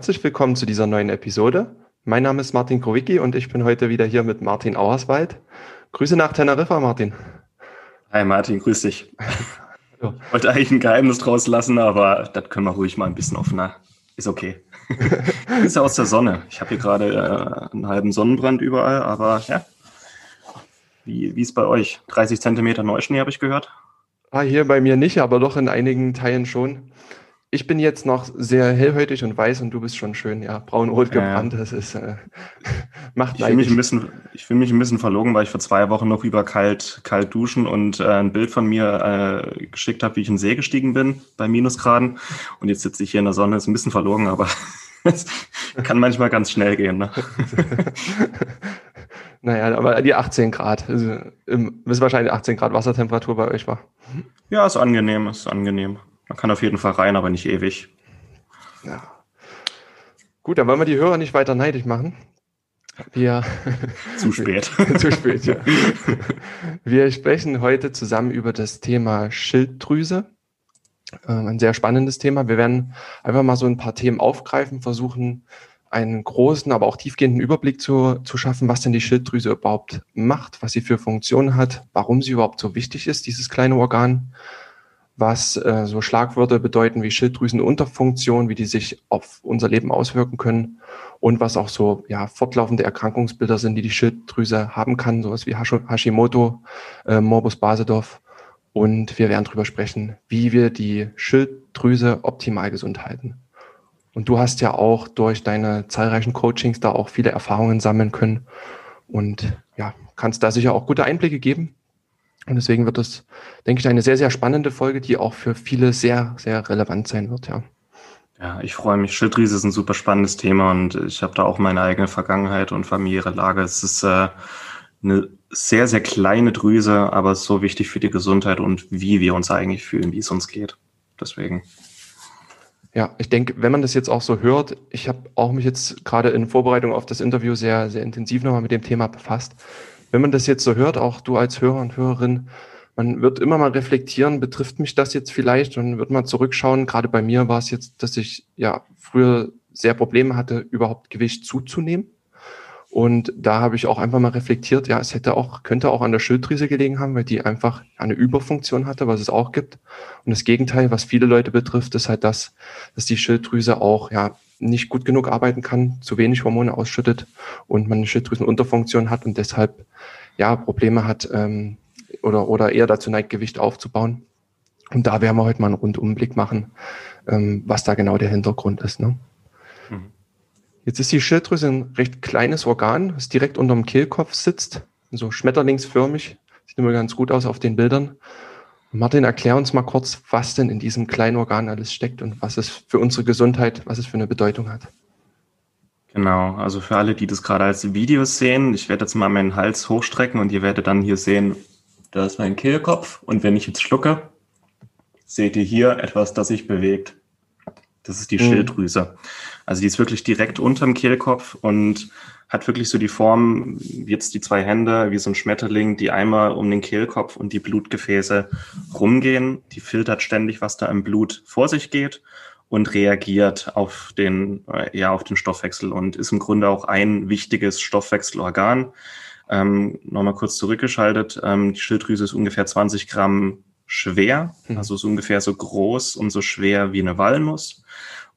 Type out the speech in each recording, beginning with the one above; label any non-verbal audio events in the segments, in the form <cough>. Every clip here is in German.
Herzlich willkommen zu dieser neuen Episode. Mein Name ist Martin Krowicki und ich bin heute wieder hier mit Martin Auerswald. Grüße nach Teneriffa, Martin. Hi Martin, grüß dich. Ich wollte eigentlich ein Geheimnis draus lassen, aber das können wir ruhig mal ein bisschen offener. Ist okay. <laughs> ist ja aus der Sonne. Ich habe hier gerade äh, einen halben Sonnenbrand überall, aber ja. Wie, wie ist bei euch? 30 Zentimeter Neuschnee habe ich gehört. Ah, hier bei mir nicht, aber doch in einigen Teilen schon ich bin jetzt noch sehr hellhäutig und weiß und du bist schon schön, ja, braun-rot gebrannt. Das ist, äh, <laughs> macht ich fühle mich, ein bisschen, ich fühl mich ein bisschen verlogen, weil ich vor zwei Wochen noch über kalt, kalt duschen und äh, ein Bild von mir äh, geschickt habe, wie ich in den See gestiegen bin bei Minusgraden. Und jetzt sitze ich hier in der Sonne, ist ein bisschen verlogen, aber <laughs> es kann manchmal ganz schnell gehen. Ne? <laughs> naja, aber die 18 Grad, also, ist wahrscheinlich 18 Grad Wassertemperatur bei euch war. Ja, ist angenehm, ist angenehm. Man kann auf jeden Fall rein, aber nicht ewig. Ja. Gut, dann wollen wir die Hörer nicht weiter neidisch machen. Wir <laughs> zu spät. <laughs> zu spät, ja. Wir sprechen heute zusammen über das Thema Schilddrüse. Ähm, ein sehr spannendes Thema. Wir werden einfach mal so ein paar Themen aufgreifen, versuchen, einen großen, aber auch tiefgehenden Überblick zu, zu schaffen, was denn die Schilddrüse überhaupt macht, was sie für Funktionen hat, warum sie überhaupt so wichtig ist, dieses kleine Organ was äh, so Schlagwörter bedeuten wie Schilddrüsenunterfunktion, wie die sich auf unser Leben auswirken können und was auch so ja, fortlaufende Erkrankungsbilder sind, die die Schilddrüse haben kann, sowas wie Hashimoto, äh, Morbus Basedorf. Und wir werden darüber sprechen, wie wir die Schilddrüse optimal gesund halten. Und du hast ja auch durch deine zahlreichen Coachings da auch viele Erfahrungen sammeln können und ja, kannst da sicher auch gute Einblicke geben. Und deswegen wird es, denke ich, eine sehr, sehr spannende Folge, die auch für viele sehr, sehr relevant sein wird, ja. Ja, ich freue mich. Schilddrüse ist ein super spannendes Thema und ich habe da auch meine eigene Vergangenheit und familiäre Lage. Es ist äh, eine sehr, sehr kleine Drüse, aber so wichtig für die Gesundheit und wie wir uns eigentlich fühlen, wie es uns geht. Deswegen. Ja, ich denke, wenn man das jetzt auch so hört, ich habe auch mich jetzt gerade in Vorbereitung auf das Interview sehr, sehr intensiv nochmal mit dem Thema befasst wenn man das jetzt so hört, auch du als Hörer und Hörerin, man wird immer mal reflektieren, betrifft mich das jetzt vielleicht und wird mal zurückschauen. Gerade bei mir war es jetzt, dass ich ja früher sehr Probleme hatte, überhaupt Gewicht zuzunehmen. Und da habe ich auch einfach mal reflektiert, ja, es hätte auch, könnte auch an der Schilddrüse gelegen haben, weil die einfach eine Überfunktion hatte, was es auch gibt. Und das Gegenteil, was viele Leute betrifft, ist halt das, dass die Schilddrüse auch, ja, nicht gut genug arbeiten kann, zu wenig Hormone ausschüttet und man eine Schilddrüsenunterfunktion hat und deshalb ja Probleme hat ähm, oder, oder eher dazu neigt, Gewicht aufzubauen. Und da werden wir heute mal einen Rundumblick machen, ähm, was da genau der Hintergrund ist. Ne? Mhm. Jetzt ist die Schilddrüse ein recht kleines Organ, das direkt unterm Kehlkopf sitzt, so schmetterlingsförmig, sieht immer ganz gut aus auf den Bildern. Martin, erklär uns mal kurz, was denn in diesem kleinen Organ alles steckt und was es für unsere Gesundheit, was es für eine Bedeutung hat. Genau, also für alle, die das gerade als Video sehen, ich werde jetzt mal meinen Hals hochstrecken und ihr werdet dann hier sehen, da ist mein Kehlkopf und wenn ich jetzt schlucke, seht ihr hier etwas, das sich bewegt. Das ist die mhm. Schilddrüse. Also die ist wirklich direkt unterm Kehlkopf und hat wirklich so die Form, jetzt die zwei Hände, wie so ein Schmetterling, die einmal um den Kehlkopf und die Blutgefäße rumgehen. Die filtert ständig, was da im Blut vor sich geht und reagiert auf den, äh, ja, auf den Stoffwechsel und ist im Grunde auch ein wichtiges Stoffwechselorgan. Ähm, Nochmal kurz zurückgeschaltet. Ähm, die Schilddrüse ist ungefähr 20 Gramm schwer, mhm. also ist ungefähr so groß und so schwer wie eine Walnuss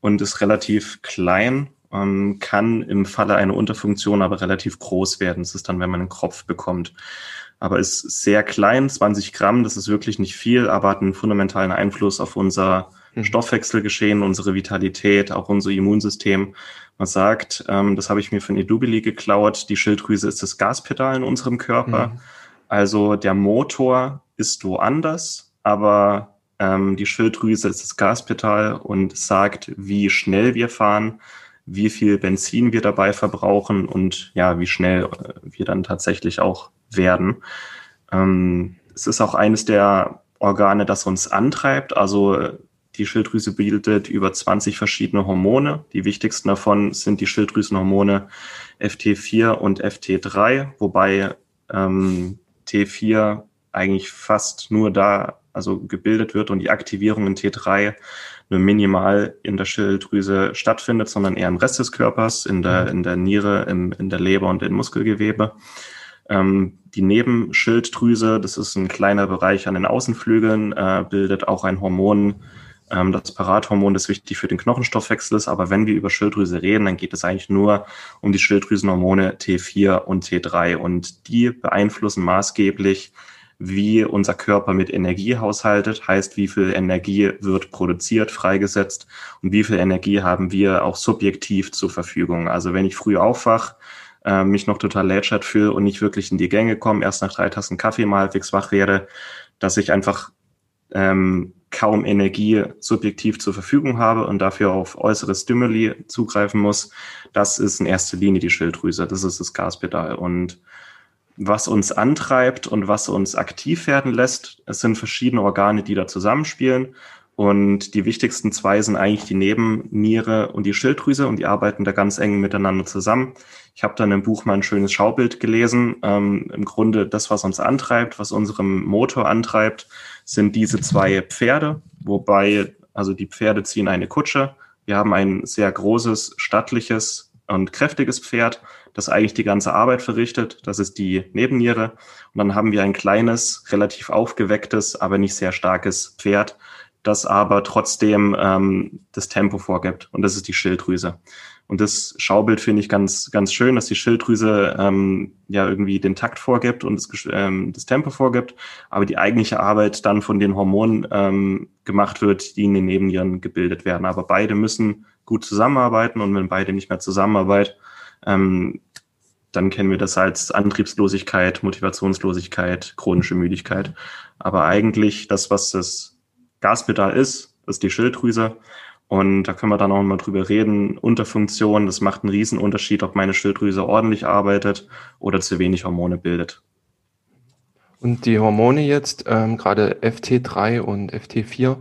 und ist relativ klein ähm, kann im Falle einer Unterfunktion aber relativ groß werden. Das ist dann, wenn man einen Kropf bekommt. Aber ist sehr klein, 20 Gramm, das ist wirklich nicht viel, aber hat einen fundamentalen Einfluss auf unser mhm. Stoffwechselgeschehen, unsere Vitalität, auch unser Immunsystem. Man sagt, ähm, das habe ich mir von Edubili geklaut, die Schilddrüse ist das Gaspedal in unserem Körper. Mhm. Also der Motor ist woanders, aber Ähm, die Schilddrüse ist das Gaspedal und sagt, wie schnell wir fahren, wie viel Benzin wir dabei verbrauchen und ja, wie schnell äh, wir dann tatsächlich auch werden. Ähm, es ist auch eines der Organe, das uns antreibt. Also die Schilddrüse bildet über 20 verschiedene Hormone. Die wichtigsten davon sind die Schilddrüsenhormone FT4 und FT3, wobei ähm, T4 eigentlich fast nur da also gebildet wird und die Aktivierung in T3 nur minimal in der Schilddrüse stattfindet, sondern eher im Rest des Körpers, in der, in der Niere, im, in der Leber und im Muskelgewebe. Ähm, die Nebenschilddrüse, das ist ein kleiner Bereich an den Außenflügeln, äh, bildet auch ein Hormon, ähm, das Parathormon, das wichtig für den Knochenstoffwechsel ist. Aber wenn wir über Schilddrüse reden, dann geht es eigentlich nur um die Schilddrüsenhormone T4 und T3. Und die beeinflussen maßgeblich, wie unser Körper mit Energie haushaltet, heißt, wie viel Energie wird produziert, freigesetzt und wie viel Energie haben wir auch subjektiv zur Verfügung. Also wenn ich früh aufwach, äh, mich noch total lätschert fühle und nicht wirklich in die Gänge komme, erst nach drei Tassen Kaffee mal halbwegs wach werde, dass ich einfach ähm, kaum Energie subjektiv zur Verfügung habe und dafür auf äußere Stimuli zugreifen muss, das ist in erster Linie die Schilddrüse, das ist das Gaspedal. Und was uns antreibt und was uns aktiv werden lässt, es sind verschiedene Organe, die da zusammenspielen. Und die wichtigsten zwei sind eigentlich die Nebenniere und die Schilddrüse und die arbeiten da ganz eng miteinander zusammen. Ich habe dann im Buch mal ein schönes Schaubild gelesen. Ähm, Im Grunde das, was uns antreibt, was unserem Motor antreibt, sind diese zwei Pferde, wobei also die Pferde ziehen eine Kutsche. Wir haben ein sehr großes, stattliches und kräftiges Pferd, das eigentlich die ganze Arbeit verrichtet. Das ist die Nebenniere. Und dann haben wir ein kleines, relativ aufgewecktes, aber nicht sehr starkes Pferd, das aber trotzdem ähm, das Tempo vorgibt. Und das ist die Schilddrüse. Und das Schaubild finde ich ganz, ganz schön, dass die Schilddrüse ähm, ja irgendwie den Takt vorgibt und das, ähm, das Tempo vorgibt, aber die eigentliche Arbeit dann von den Hormonen ähm, gemacht wird, die in den Nebennieren gebildet werden. Aber beide müssen gut zusammenarbeiten und wenn beide nicht mehr zusammenarbeiten, ähm, dann kennen wir das als Antriebslosigkeit, Motivationslosigkeit, chronische Müdigkeit. Aber eigentlich das, was das Gaspedal ist, ist die Schilddrüse. Und da können wir dann auch mal drüber reden. Unterfunktion, das macht einen riesen Unterschied, ob meine Schilddrüse ordentlich arbeitet oder zu wenig Hormone bildet. Und die Hormone jetzt, ähm, gerade FT3 und FT4,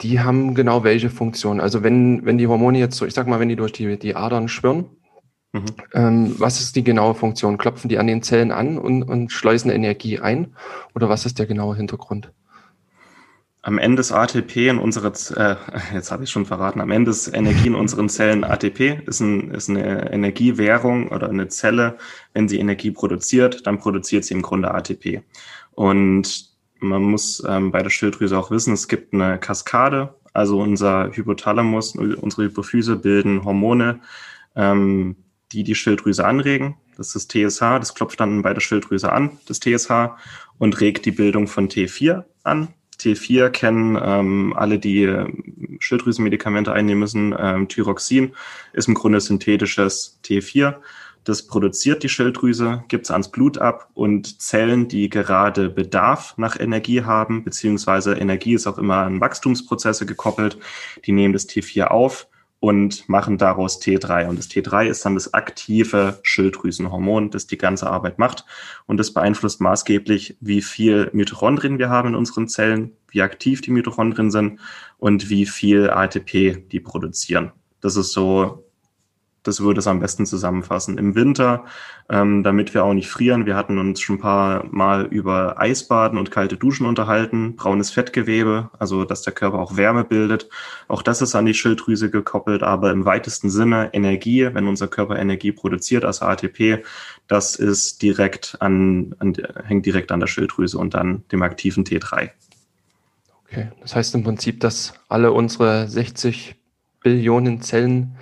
die haben genau welche Funktion? Also wenn, wenn die Hormone jetzt so, ich sag mal, wenn die durch die, die Adern schwirren, mhm. ähm, was ist die genaue Funktion? Klopfen die an den Zellen an und, und schleusen Energie ein? Oder was ist der genaue Hintergrund? am Ende ist ATP in unserer, äh, <laughs> jetzt habe ich schon verraten, am Ende ist Energie in unseren Zellen ATP, ist, ein, ist eine Energiewährung oder eine Zelle. Wenn sie Energie produziert, dann produziert sie im Grunde ATP. Und man muss ähm, bei der Schilddrüse auch wissen, es gibt eine Kaskade, also unser Hypothalamus, unsere Hypophyse bilden Hormone, ähm, die die Schilddrüse anregen. Das ist das TSH, das klopft dann bei der Schilddrüse an, das TSH, und regt die Bildung von T4 an. T4 kennen ähm, alle, die äh, Schilddrüsenmedikamente einnehmen müssen. Ähm, Thyroxin ist im Grunde synthetisches T4. Das produziert die Schilddrüse, gibt es ans Blut ab und Zellen, die gerade Bedarf nach Energie haben, beziehungsweise Energie ist auch immer an Wachstumsprozesse gekoppelt, die nehmen das T4 auf und machen daraus T3. Und das T3 ist dann das aktive Schilddrüsenhormon, das die ganze Arbeit macht. Und das beeinflusst maßgeblich, wie viel Mitochondrien wir haben in unseren Zellen, wie aktiv die Mitochondrien sind und wie viel ATP die produzieren. Das ist so das würde es am besten zusammenfassen. Im Winter, ähm, damit wir auch nicht frieren, wir hatten uns schon ein paar Mal über Eisbaden und kalte Duschen unterhalten, braunes Fettgewebe, also dass der Körper auch Wärme bildet. Auch das ist an die Schilddrüse gekoppelt, aber im weitesten Sinne Energie, wenn unser Körper Energie produziert, also ATP, das ist direkt an, an hängt direkt an der Schilddrüse und dann dem aktiven T3. Okay, das heißt im Prinzip, dass alle unsere 60 Billionen Zellen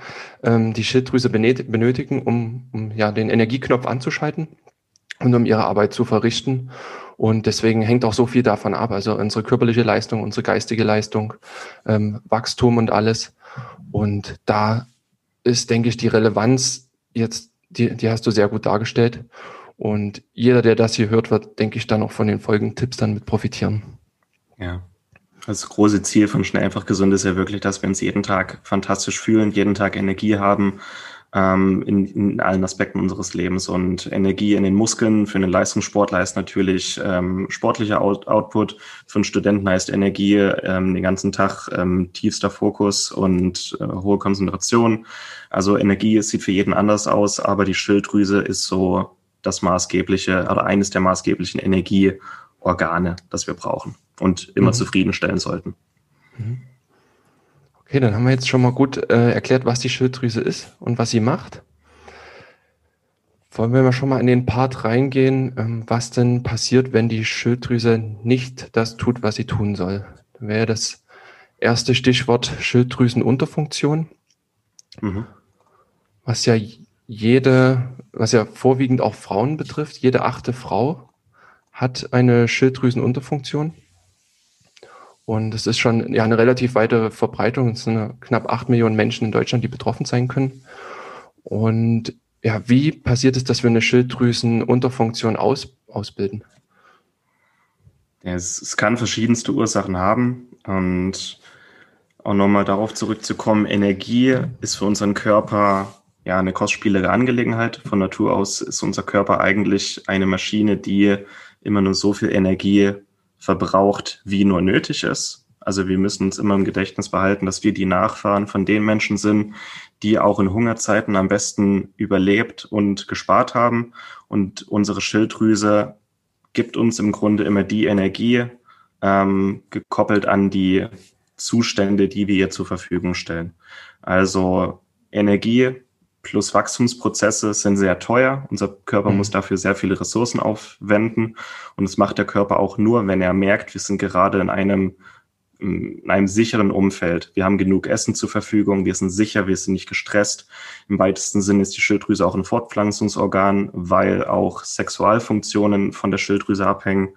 ähm, die Schilddrüse benötigen, um, um ja, den Energieknopf anzuschalten und um ihre Arbeit zu verrichten. Und deswegen hängt auch so viel davon ab. Also unsere körperliche Leistung, unsere geistige Leistung, ähm, Wachstum und alles. Und da ist, denke ich, die Relevanz jetzt, die, die hast du sehr gut dargestellt. Und jeder, der das hier hört, wird, denke ich, dann auch von den folgenden Tipps dann mit profitieren. Ja. Das große Ziel von Schnell einfach gesund ist ja wirklich, dass wir uns jeden Tag fantastisch fühlen, jeden Tag Energie haben ähm, in, in, allen Aspekten unseres Lebens. Und Energie in den Muskeln für einen Leistungssportler ist natürlich ähm, sportlicher Out Output. Für einen Studenten heißt Energie ähm, den ganzen Tag ähm, tiefster Fokus und äh, hohe Konzentration. Also Energie sieht für jeden anders aus, aber die Schilddrüse ist so das maßgebliche oder eines der maßgeblichen Energieorgane, das wir brauchen und immer mhm. zufriedenstellen sollten. Mhm. Okay, dann haben wir jetzt schon mal gut äh, erklärt, was die Schilddrüse ist und was sie macht. Wollen wir mal schon mal in den Part reingehen, ähm, was denn passiert, wenn die Schilddrüse nicht das tut, was sie tun soll? Dann wäre das erste Stichwort Schilddrüsenunterfunktion, mhm. was ja jede, was ja vorwiegend auch Frauen betrifft. Jede achte Frau hat eine Schilddrüsenunterfunktion. Und es ist schon ja eine relativ weite Verbreitung. Es sind knapp acht Millionen Menschen in Deutschland, die betroffen sein können. Und ja, wie passiert es, dass wir eine Schilddrüsenunterfunktion aus, ausbilden? Es, es kann verschiedenste Ursachen haben. Und auch nochmal darauf zurückzukommen, Energie ist für unseren Körper ja eine kostspielige Angelegenheit. Von Natur aus ist unser Körper eigentlich eine Maschine, die immer nur so viel Energie verbraucht, wie nur nötig ist. Also wir müssen uns immer im Gedächtnis behalten, dass wir die Nachfahren von den Menschen sind, die auch in Hungerzeiten am besten überlebt und gespart haben. Und unsere Schilddrüse gibt uns im Grunde immer die Energie, ähm, gekoppelt an die Zustände, die wir ihr zur Verfügung stellen. Also Energie plus Wachstumsprozesse sind sehr teuer. Unser Körper mhm. muss dafür sehr viele Ressourcen aufwenden. Und das macht der Körper auch nur, wenn er merkt, wir sind gerade in einem, in einem sicheren Umfeld. Wir haben genug Essen zur Verfügung, wir sind sicher, wir sind nicht gestresst. Im weitesten Sinne ist die Schilddrüse auch ein Fortpflanzungsorgan, weil auch Sexualfunktionen von der Schilddrüse abhängen.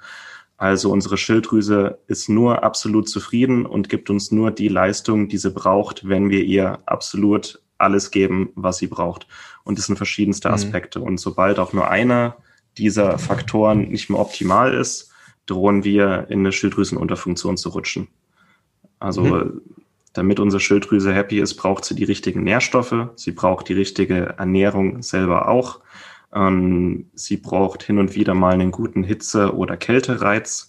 Also unsere Schilddrüse ist nur absolut zufrieden und gibt uns nur die Leistung, die sie braucht, wenn wir ihr absolut alles geben, was sie braucht. Und das sind verschiedenste mhm. Aspekte. Mhm. Und sobald auch nur einer dieser Faktoren nicht mehr optimal ist, drohen wir in eine Schilddrüsenunterfunktion zu rutschen. Also mhm. damit unsere Schilddrüse happy ist, braucht sie die richtigen Nährstoffe, sie braucht die richtige Ernährung selber auch. Ähm, sie braucht hin und wieder mal einen guten Hitze- oder Kältereiz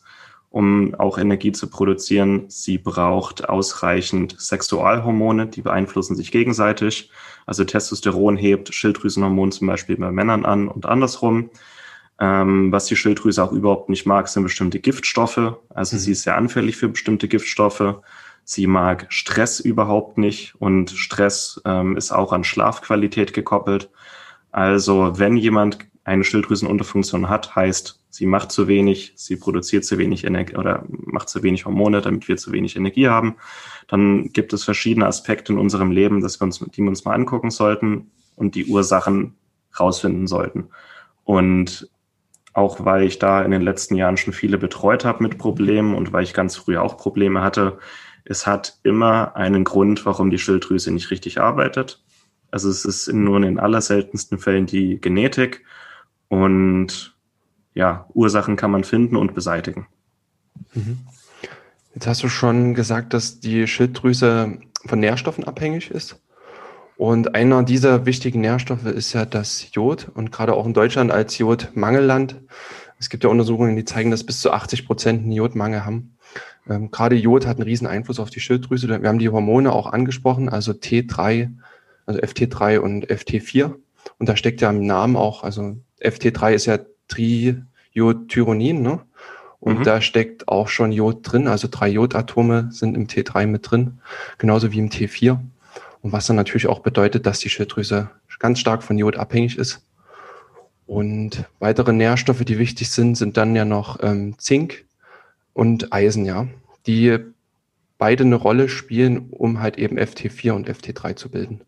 um auch Energie zu produzieren. Sie braucht ausreichend Sexualhormone, die beeinflussen sich gegenseitig. Also Testosteron hebt Schilddrüsenhormon zum Beispiel bei Männern an und andersrum. Ähm, was die Schilddrüse auch überhaupt nicht mag, sind bestimmte Giftstoffe. Also mhm. sie ist sehr anfällig für bestimmte Giftstoffe. Sie mag Stress überhaupt nicht und Stress ähm, ist auch an Schlafqualität gekoppelt. Also wenn jemand eine Schilddrüsenunterfunktion hat, heißt, sie macht zu wenig, sie produziert zu wenig Energie oder macht zu wenig Hormone, damit wir zu wenig Energie haben. Dann gibt es verschiedene Aspekte in unserem Leben, dass wir uns, die wir uns mal angucken sollten und die Ursachen rausfinden sollten. Und auch weil ich da in den letzten Jahren schon viele betreut habe mit Problemen und weil ich ganz früh auch Probleme hatte, es hat immer einen Grund, warum die Schilddrüse nicht richtig arbeitet. Also es ist nur in den allerseltensten Fällen die Genetik und ja, Ursachen kann man finden und beseitigen. Mhm. Jetzt hast du schon gesagt, dass die Schilddrüse von Nährstoffen abhängig ist. Und einer dieser wichtigen Nährstoffe ist ja das Jod. Und gerade auch in Deutschland als Jodmangelland. Es gibt ja Untersuchungen, die zeigen, dass bis zu 80 Prozent einen Jodmangel haben. Ähm, gerade Jod hat einen riesen Einfluss auf die Schilddrüse. Wir haben die Hormone auch angesprochen, also T3, also FT3 und FT4. Und da steckt ja im Namen auch, also FT3 ist ja Triiodtyronin, ne? Und mhm. da steckt auch schon Jod drin, also drei Jodatome sind im T3 mit drin, genauso wie im T4. Und was dann natürlich auch bedeutet, dass die Schilddrüse ganz stark von Jod abhängig ist. Und weitere Nährstoffe, die wichtig sind, sind dann ja noch ähm, Zink und Eisen, ja, die beide eine Rolle spielen, um halt eben FT4 und FT3 zu bilden.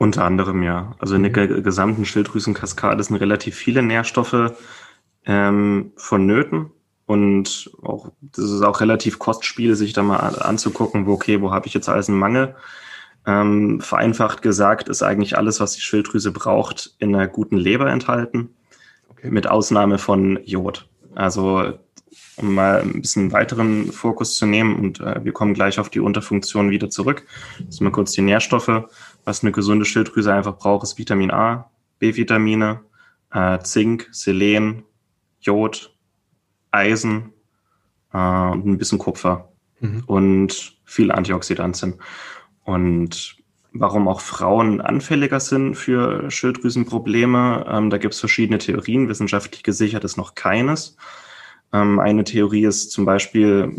Unter anderem, ja. Also in der mhm. gesamten Schilddrüsenkaskade sind relativ viele Nährstoffe ähm, vonnöten. Und auch, das ist auch relativ kostspiel, sich da mal anzugucken, wo, okay, wo habe ich jetzt Eisenmangel? Ähm, vereinfacht gesagt ist eigentlich alles, was die Schilddrüse braucht, in einer guten Leber enthalten, okay. mit Ausnahme von Jod. Also um mal ein bisschen weiteren Fokus zu nehmen und äh, wir kommen gleich auf die Unterfunktion wieder zurück. Das sind mal kurz die Nährstoffe. Was eine gesunde Schilddrüse einfach braucht, ist Vitamin A, B-Vitamine, äh, Zink, Selen, Jod, Eisen äh, und ein bisschen Kupfer mhm. und viele Antioxidantien. Und warum auch Frauen anfälliger sind für Schilddrüsenprobleme, ähm, da gibt es verschiedene Theorien. Wissenschaftlich gesichert ist noch keines. Ähm, eine Theorie ist zum Beispiel,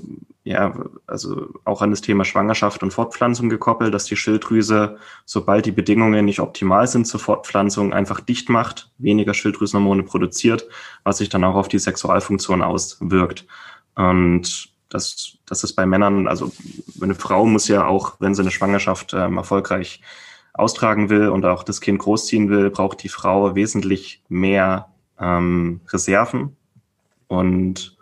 ja, also auch an das Thema Schwangerschaft und Fortpflanzung gekoppelt, dass die Schilddrüse, sobald die Bedingungen nicht optimal sind zur Fortpflanzung, einfach dicht macht, weniger Schilddrüsenhormone produziert, was sich dann auch auf die Sexualfunktion auswirkt. Und das, das ist bei Männern, also eine Frau muss ja auch, wenn sie eine Schwangerschaft ähm, erfolgreich austragen will und auch das Kind großziehen will, braucht die Frau wesentlich mehr ähm, Reserven und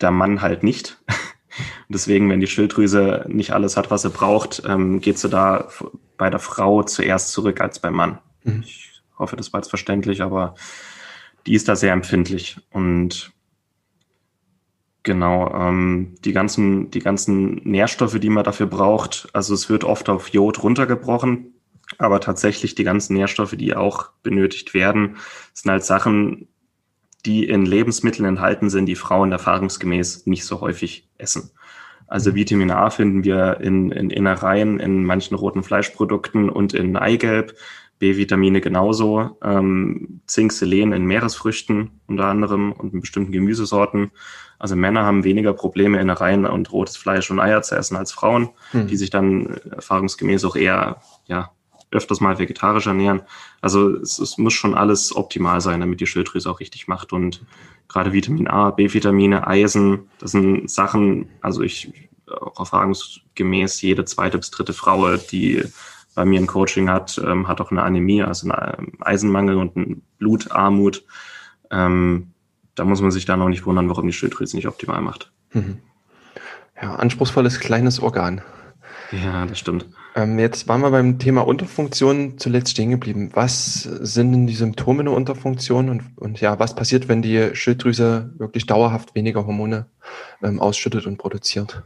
der Mann halt nicht. <laughs> Deswegen, wenn die Schilddrüse nicht alles hat, was sie braucht, ähm, geht sie da bei der Frau zuerst zurück als beim Mann. Mhm. Ich hoffe, das war jetzt verständlich, aber die ist da sehr empfindlich. Und genau, ähm, die, ganzen, die ganzen Nährstoffe, die man dafür braucht, also es wird oft auf Jod runtergebrochen, aber tatsächlich die ganzen Nährstoffe, die auch benötigt werden, sind halt Sachen, die in Lebensmitteln enthalten sind, die Frauen erfahrungsgemäß nicht so häufig essen. Also mhm. Vitamin A finden wir in, in Innereien, in manchen roten Fleischprodukten und in Eigelb. B-Vitamine genauso. Ähm, Zink, Selen in Meeresfrüchten unter anderem und in bestimmten Gemüsesorten. Also Männer haben weniger Probleme, Innereien und rotes Fleisch und Eier zu essen als Frauen, hm. die sich dann erfahrungsgemäß auch eher ja, öfters mal vegetarisch ernähren. Also es, es, muss schon alles optimal sein, damit die Schilddrüse auch richtig macht. Und gerade Vitamin A, B-Vitamine, Eisen, das sind Sachen, also ich auch erfahrungsgemäß jede zweite bis dritte Frau, die bei mir ein Coaching hat, ähm, hat auch eine Anämie, also einen Eisenmangel und einen Blutarmut. Ähm, da muss man sich dann auch nicht wundern, warum die Schilddrüse nicht optimal macht. Mhm. Ja, anspruchsvolles kleines Organ. Ja, das stimmt. Ähm, jetzt waren wir beim Thema Unterfunktion zuletzt stehen geblieben. Was sind denn die Symptome der Unterfunktion und, und ja, was passiert, wenn die Schilddrüse wirklich dauerhaft weniger Hormone ähm, ausschüttet und produziert?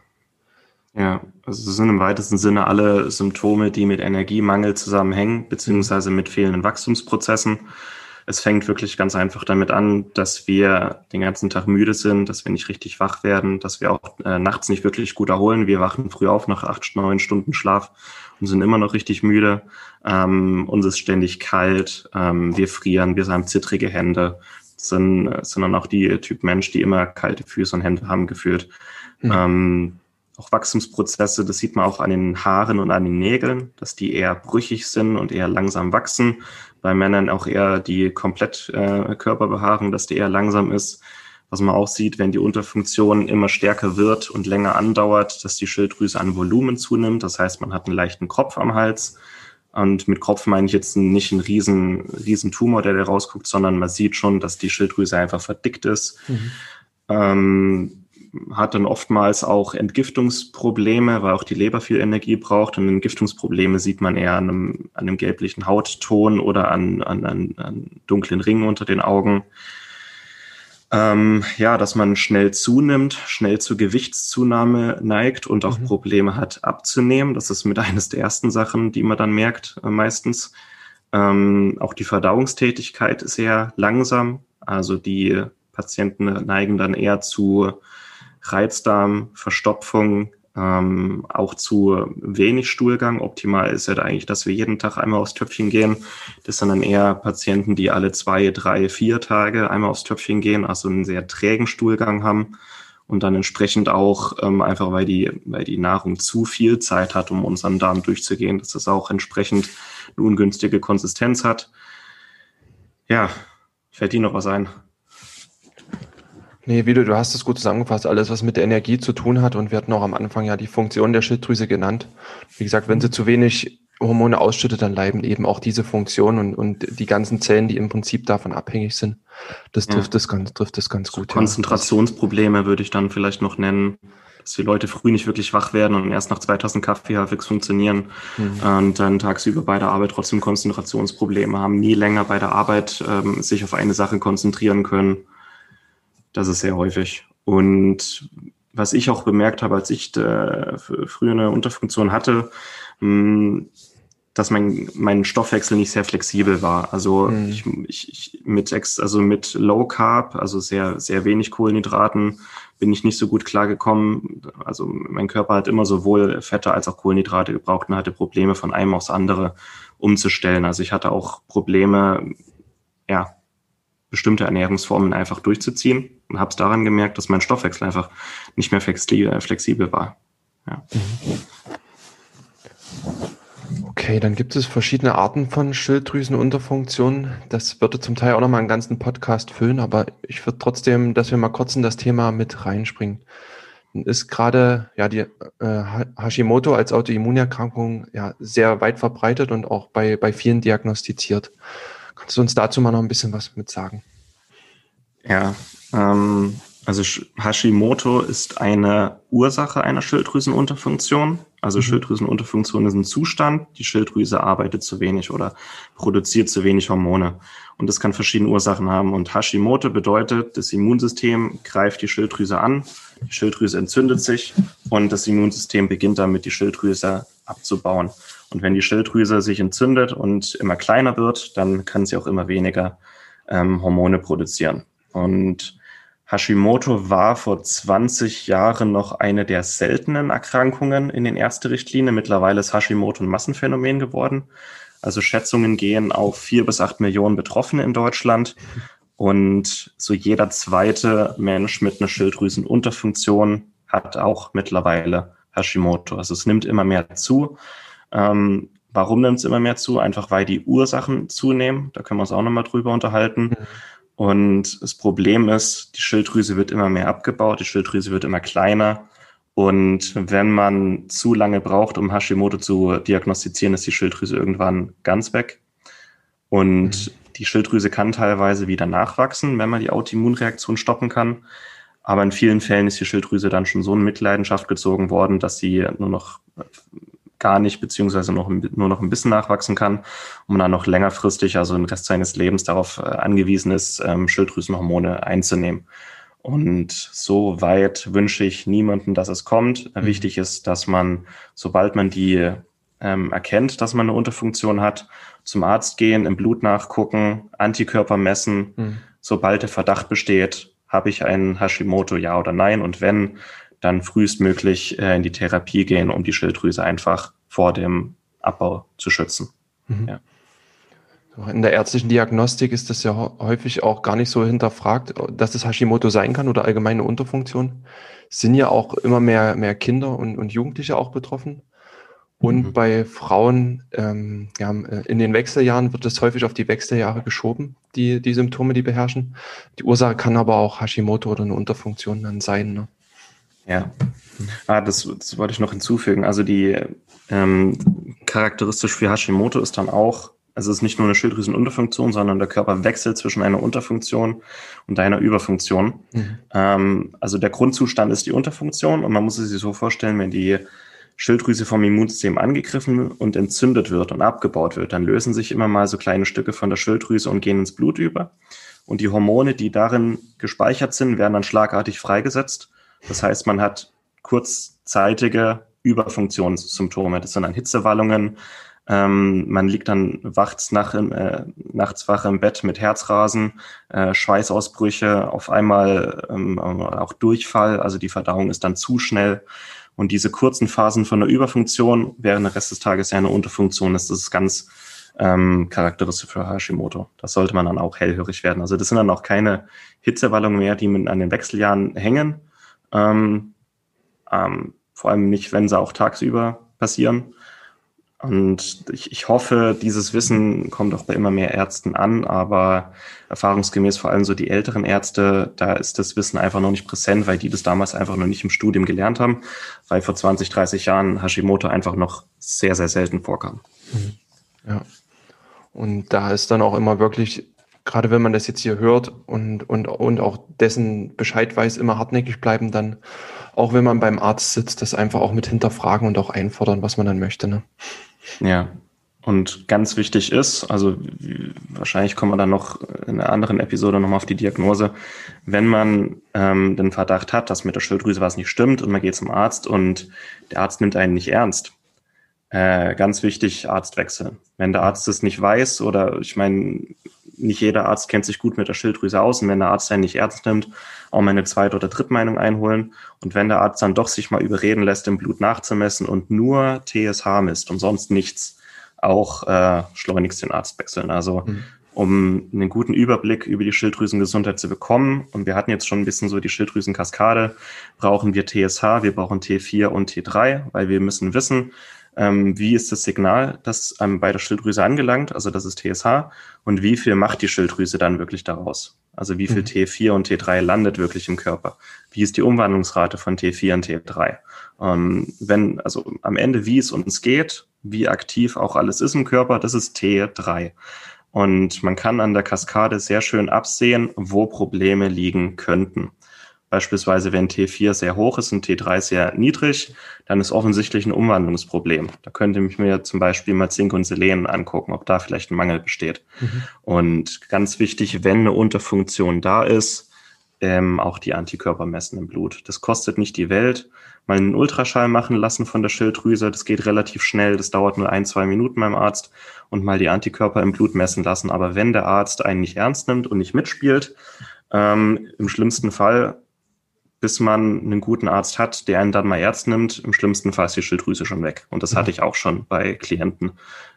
Ja, also es sind im weitesten Sinne alle Symptome, die mit Energiemangel zusammenhängen, beziehungsweise mit fehlenden Wachstumsprozessen. Es fängt wirklich ganz einfach damit an, dass wir den ganzen Tag müde sind, dass wir nicht richtig wach werden, dass wir auch äh, nachts nicht wirklich gut erholen. Wir wachen früh auf nach acht, neun Stunden Schlaf und sind immer noch richtig müde. Ähm, uns ist ständig kalt, ähm, wir frieren, wir haben zittrige Hände. Sind, sind dann auch die Typ Mensch, die immer kalte Füße und Hände haben gefühlt. Mhm. Ähm, auch Wachstumsprozesse, das sieht man auch an den Haaren und an den Nägeln, dass die eher brüchig sind und eher langsam wachsen. Bei Männern auch eher die komplett äh, Körperbehaarung, dass die eher langsam ist. Was man auch sieht, wenn die Unterfunktion immer stärker wird und länger andauert, dass die Schilddrüse an Volumen zunimmt. Das heißt, man hat einen leichten Kopf am Hals. Und mit Kopf meine ich jetzt nicht einen riesen, riesen Tumor, der da rausguckt, sondern man sieht schon, dass die Schilddrüse einfach verdickt ist. Mhm. Ähm, hat dann oftmals auch Entgiftungsprobleme, weil auch die Leber viel Energie braucht. Und Entgiftungsprobleme sieht man eher an einem, an einem gelblichen Hautton oder an, an, an, dunklen Ringen unter den Augen. Ähm, ja, dass man schnell zunimmt, schnell zur Gewichtszunahme neigt und auch mhm. Probleme hat abzunehmen. Das ist mit <laughs> eines der ersten Sachen, die man dann merkt äh, meistens. Ähm, auch die Verdauungstätigkeit ist sehr langsam. Also die Patienten neigen dann eher zu Reizdarm, Verstopfung, ähm, auch zu wenig Stuhlgang. Optimal ist ja da eigentlich, dass wir jeden Tag einmal aufs Töpfchen gehen. Das sind dann eher Patienten, die alle zwei, drei, vier Tage einmal aufs Töpfchen gehen, also einen sehr trägen Stuhlgang haben und dann entsprechend auch ähm, einfach, weil die, weil die Nahrung zu viel Zeit hat, um unseren Darm durchzugehen, dass das auch entsprechend eine ungünstige Konsistenz hat. Ja, fällt Ihnen noch was ein? Nee, wie du, du hast es gut zusammengefasst, alles, was mit der Energie zu tun hat. Und wir hatten auch am Anfang ja die Funktion der Schilddrüse genannt. Wie gesagt, wenn sie zu wenig Hormone ausschüttet, dann leiden eben auch diese Funktion und, und die ganzen Zellen, die im Prinzip davon abhängig sind. Das trifft, ja. das, ganz, trifft das ganz gut. Konzentrationsprobleme ja. würde ich dann vielleicht noch nennen, dass die Leute früh nicht wirklich wach werden und erst nach 2000 Kaffee halbwegs funktionieren mhm. und dann tagsüber bei der Arbeit trotzdem Konzentrationsprobleme haben, nie länger bei der Arbeit ähm, sich auf eine Sache konzentrieren können Das ist sehr häufig. Und was ich auch bemerkt habe, als ich äh, früher eine Unterfunktion hatte, mh, hm, dass mein, mein Stoffwechsel nicht sehr flexibel war. Also mhm. ich, ich, ich mit ex, also mit Low Carb, also sehr sehr wenig Kohlenhydraten, bin ich nicht so gut klargekommen. Also mein Körper hat immer sowohl Fette als auch Kohlenhydrate gebraucht und hatte Probleme von einem aufs andere umzustellen. Also ich hatte auch Probleme, ja bestimmte Ernährungsformen einfach durchzuziehen habe es daran gemerkt, dass mein Stoffwechsel einfach nicht mehr flexibel, flexibel war. Ja. Mhm. Okay, dann gibt es verschiedene Arten von Schilddrüsenunterfunktionen. Das würde zum Teil auch nochmal einen ganzen Podcast füllen, aber ich würde trotzdem, dass wir mal kurz in das Thema mit reinspringen. Ist gerade ja die äh, Hashimoto als Autoimmunerkrankung ja sehr weit verbreitet und auch bei, bei vielen diagnostiziert. Kannst du uns dazu mal noch ein bisschen was mit sagen? Ja, ähm, also Hashimoto ist eine Ursache einer Schilddrüsenunterfunktion. Also mhm. Schilddrüsenunterfunktion ist ein Zustand, die Schilddrüse arbeitet zu wenig oder produziert zu wenig Hormone. Und das kann verschiedene Ursachen haben. Und Hashimoto bedeutet, das Immunsystem greift die Schilddrüse an, die Schilddrüse entzündet sich und das Immunsystem beginnt damit, die Schilddrüse abzubauen. Und wenn die Schilddrüse sich entzündet und immer kleiner wird, dann kann sie auch immer weniger ähm, Hormone produzieren. Und Hashimoto war vor 20 Jahren noch eine der seltenen Erkrankungen in den Ärzterichtlinien. Mittlerweile ist Hashimoto ein Massenphänomen geworden. Also Schätzungen gehen auf vier bis acht Millionen Betroffene in Deutschland. Und so jeder zweite Mensch mit einer Schilddrüsenunterfunktion hat auch mittlerweile Hashimoto. Also es nimmt immer mehr zu. Ähm, warum nimmt es immer mehr zu? Einfach weil die Ursachen zunehmen. Da können wir uns auch nochmal drüber unterhalten. Mhm. Und das Problem ist, die Schilddrüse wird immer mehr abgebaut, die Schilddrüse wird immer kleiner. Und wenn man zu lange braucht, um Hashimoto zu diagnostizieren, ist die Schilddrüse irgendwann ganz weg. Und mhm. die Schilddrüse kann teilweise wieder nachwachsen, wenn man die Autoimmunreaktion stoppen kann. Aber in vielen Fällen ist die Schilddrüse dann schon so in Mitleidenschaft gezogen worden, dass sie nur noch gar nicht, beziehungsweise noch, nur noch ein bisschen nachwachsen kann und man dann noch längerfristig, also den Rest seines Lebens darauf äh, angewiesen ist, ähm, Schilddrüsenhormone einzunehmen. Und so weit wünsche ich niemanden, dass es kommt. Mhm. Wichtig ist, dass man, sobald man die ähm, erkennt, dass man eine Unterfunktion hat, zum Arzt gehen, im Blut nachgucken, Antikörper messen. Mhm. Sobald der Verdacht besteht, habe ich einen Hashimoto, ja oder nein? Und wenn, dann frühestmöglich äh, in die Therapie gehen, um die Schilddrüse einfach vor dem Abbau zu schützen. Mhm. Ja. In der ärztlichen Diagnostik ist das ja häufig auch gar nicht so hinterfragt, dass es Hashimoto sein kann oder allgemeine Unterfunktion. Sind ja auch immer mehr, mehr Kinder und, und Jugendliche auch betroffen. Und mhm. bei Frauen ähm, ja, in den Wechseljahren wird es häufig auf die Wechseljahre geschoben, die, die Symptome, die beherrschen. Die Ursache kann aber auch Hashimoto oder eine Unterfunktion dann sein. Ne? Ja, ah, das, das wollte ich noch hinzufügen. Also die ähm, charakteristisch für Hashimoto ist dann auch, also es ist nicht nur eine Schilddrüsenunterfunktion, sondern der Körper wechselt zwischen einer Unterfunktion und einer Überfunktion. Mhm. Ähm, also der Grundzustand ist die Unterfunktion und man muss es sich so vorstellen, wenn die Schilddrüse vom Immunsystem angegriffen und entzündet wird und abgebaut wird, dann lösen sich immer mal so kleine Stücke von der Schilddrüse und gehen ins Blut über. Und die Hormone, die darin gespeichert sind, werden dann schlagartig freigesetzt das heißt, man hat kurzzeitige Überfunktionssymptome. Das sind dann Hitzewallungen. Ähm, man liegt dann wachts nach, äh, nachts wach im Bett mit Herzrasen, äh, Schweißausbrüche, auf einmal ähm, auch Durchfall. Also die Verdauung ist dann zu schnell. Und diese kurzen Phasen von der Überfunktion während der Rest des Tages ja eine Unterfunktion ist. Das ist ganz ähm, charakteristisch für Hashimoto. Das sollte man dann auch hellhörig werden. Also das sind dann auch keine Hitzewallungen mehr, die an den Wechseljahren hängen, ähm, ähm, vor allem nicht, wenn sie auch tagsüber passieren. Und ich, ich hoffe, dieses Wissen kommt auch bei immer mehr Ärzten an, aber erfahrungsgemäß vor allem so die älteren Ärzte, da ist das Wissen einfach noch nicht präsent, weil die das damals einfach noch nicht im Studium gelernt haben, weil vor 20, 30 Jahren Hashimoto einfach noch sehr, sehr selten vorkam. Mhm. Ja. Und da ist dann auch immer wirklich gerade wenn man das jetzt hier hört und, und, und auch dessen Bescheid weiß, immer hartnäckig bleiben, dann auch wenn man beim Arzt sitzt, das einfach auch mit hinterfragen und auch einfordern, was man dann möchte. Ne? Ja. Und ganz wichtig ist, also wahrscheinlich kommen wir dann noch in einer anderen Episode nochmal auf die Diagnose, wenn man ähm, den Verdacht hat, dass mit der Schilddrüse was nicht stimmt und man geht zum Arzt und der Arzt nimmt einen nicht ernst, äh, ganz wichtig, Arzt wechseln. Wenn der Arzt es nicht weiß oder ich meine, nicht jeder Arzt kennt sich gut mit der Schilddrüse aus und wenn der Arzt einen nicht ernst nimmt, auch mal eine zweite oder dritte Meinung einholen. Und wenn der Arzt dann doch sich mal überreden lässt, im Blut nachzumessen und nur TSH misst und sonst nichts, auch äh, schleunigst den Arzt wechseln. Also mhm. um einen guten Überblick über die Schilddrüsengesundheit zu bekommen, und wir hatten jetzt schon ein bisschen so die Schilddrüsenkaskade, brauchen wir TSH, wir brauchen T4 und T3, weil wir müssen wissen, ähm, wie ist das Signal, das ähm, bei der Schilddrüse angelangt, also das ist TSH, und wie viel macht die Schilddrüse dann wirklich daraus? Also wie viel mhm. T4 und T3 landet wirklich im Körper? Wie ist die Umwandlungsrate von T4 und T3? Ähm, wenn, also am Ende, wie es uns geht, wie aktiv auch alles ist im Körper, das ist T3. Und man kann an der Kaskade sehr schön absehen, wo Probleme liegen könnten. Beispielsweise, wenn T4 sehr hoch ist und T3 sehr niedrig, dann ist offensichtlich ein Umwandlungsproblem. Da könnte ich mir zum Beispiel mal Zink und Selen angucken, ob da vielleicht ein Mangel besteht. Mhm. Und ganz wichtig, wenn eine Unterfunktion da ist, ähm, auch die Antikörper messen im Blut. Das kostet nicht die Welt. Mal einen Ultraschall machen lassen von der Schilddrüse, das geht relativ schnell, das dauert nur ein, zwei Minuten beim Arzt und mal die Antikörper im Blut messen lassen. Aber wenn der Arzt einen nicht ernst nimmt und nicht mitspielt, ähm, im schlimmsten Fall bis man einen guten Arzt hat, der einen dann mal Ernst nimmt. Im schlimmsten Fall ist die Schilddrüse schon weg. Und das mhm. hatte ich auch schon bei Klienten,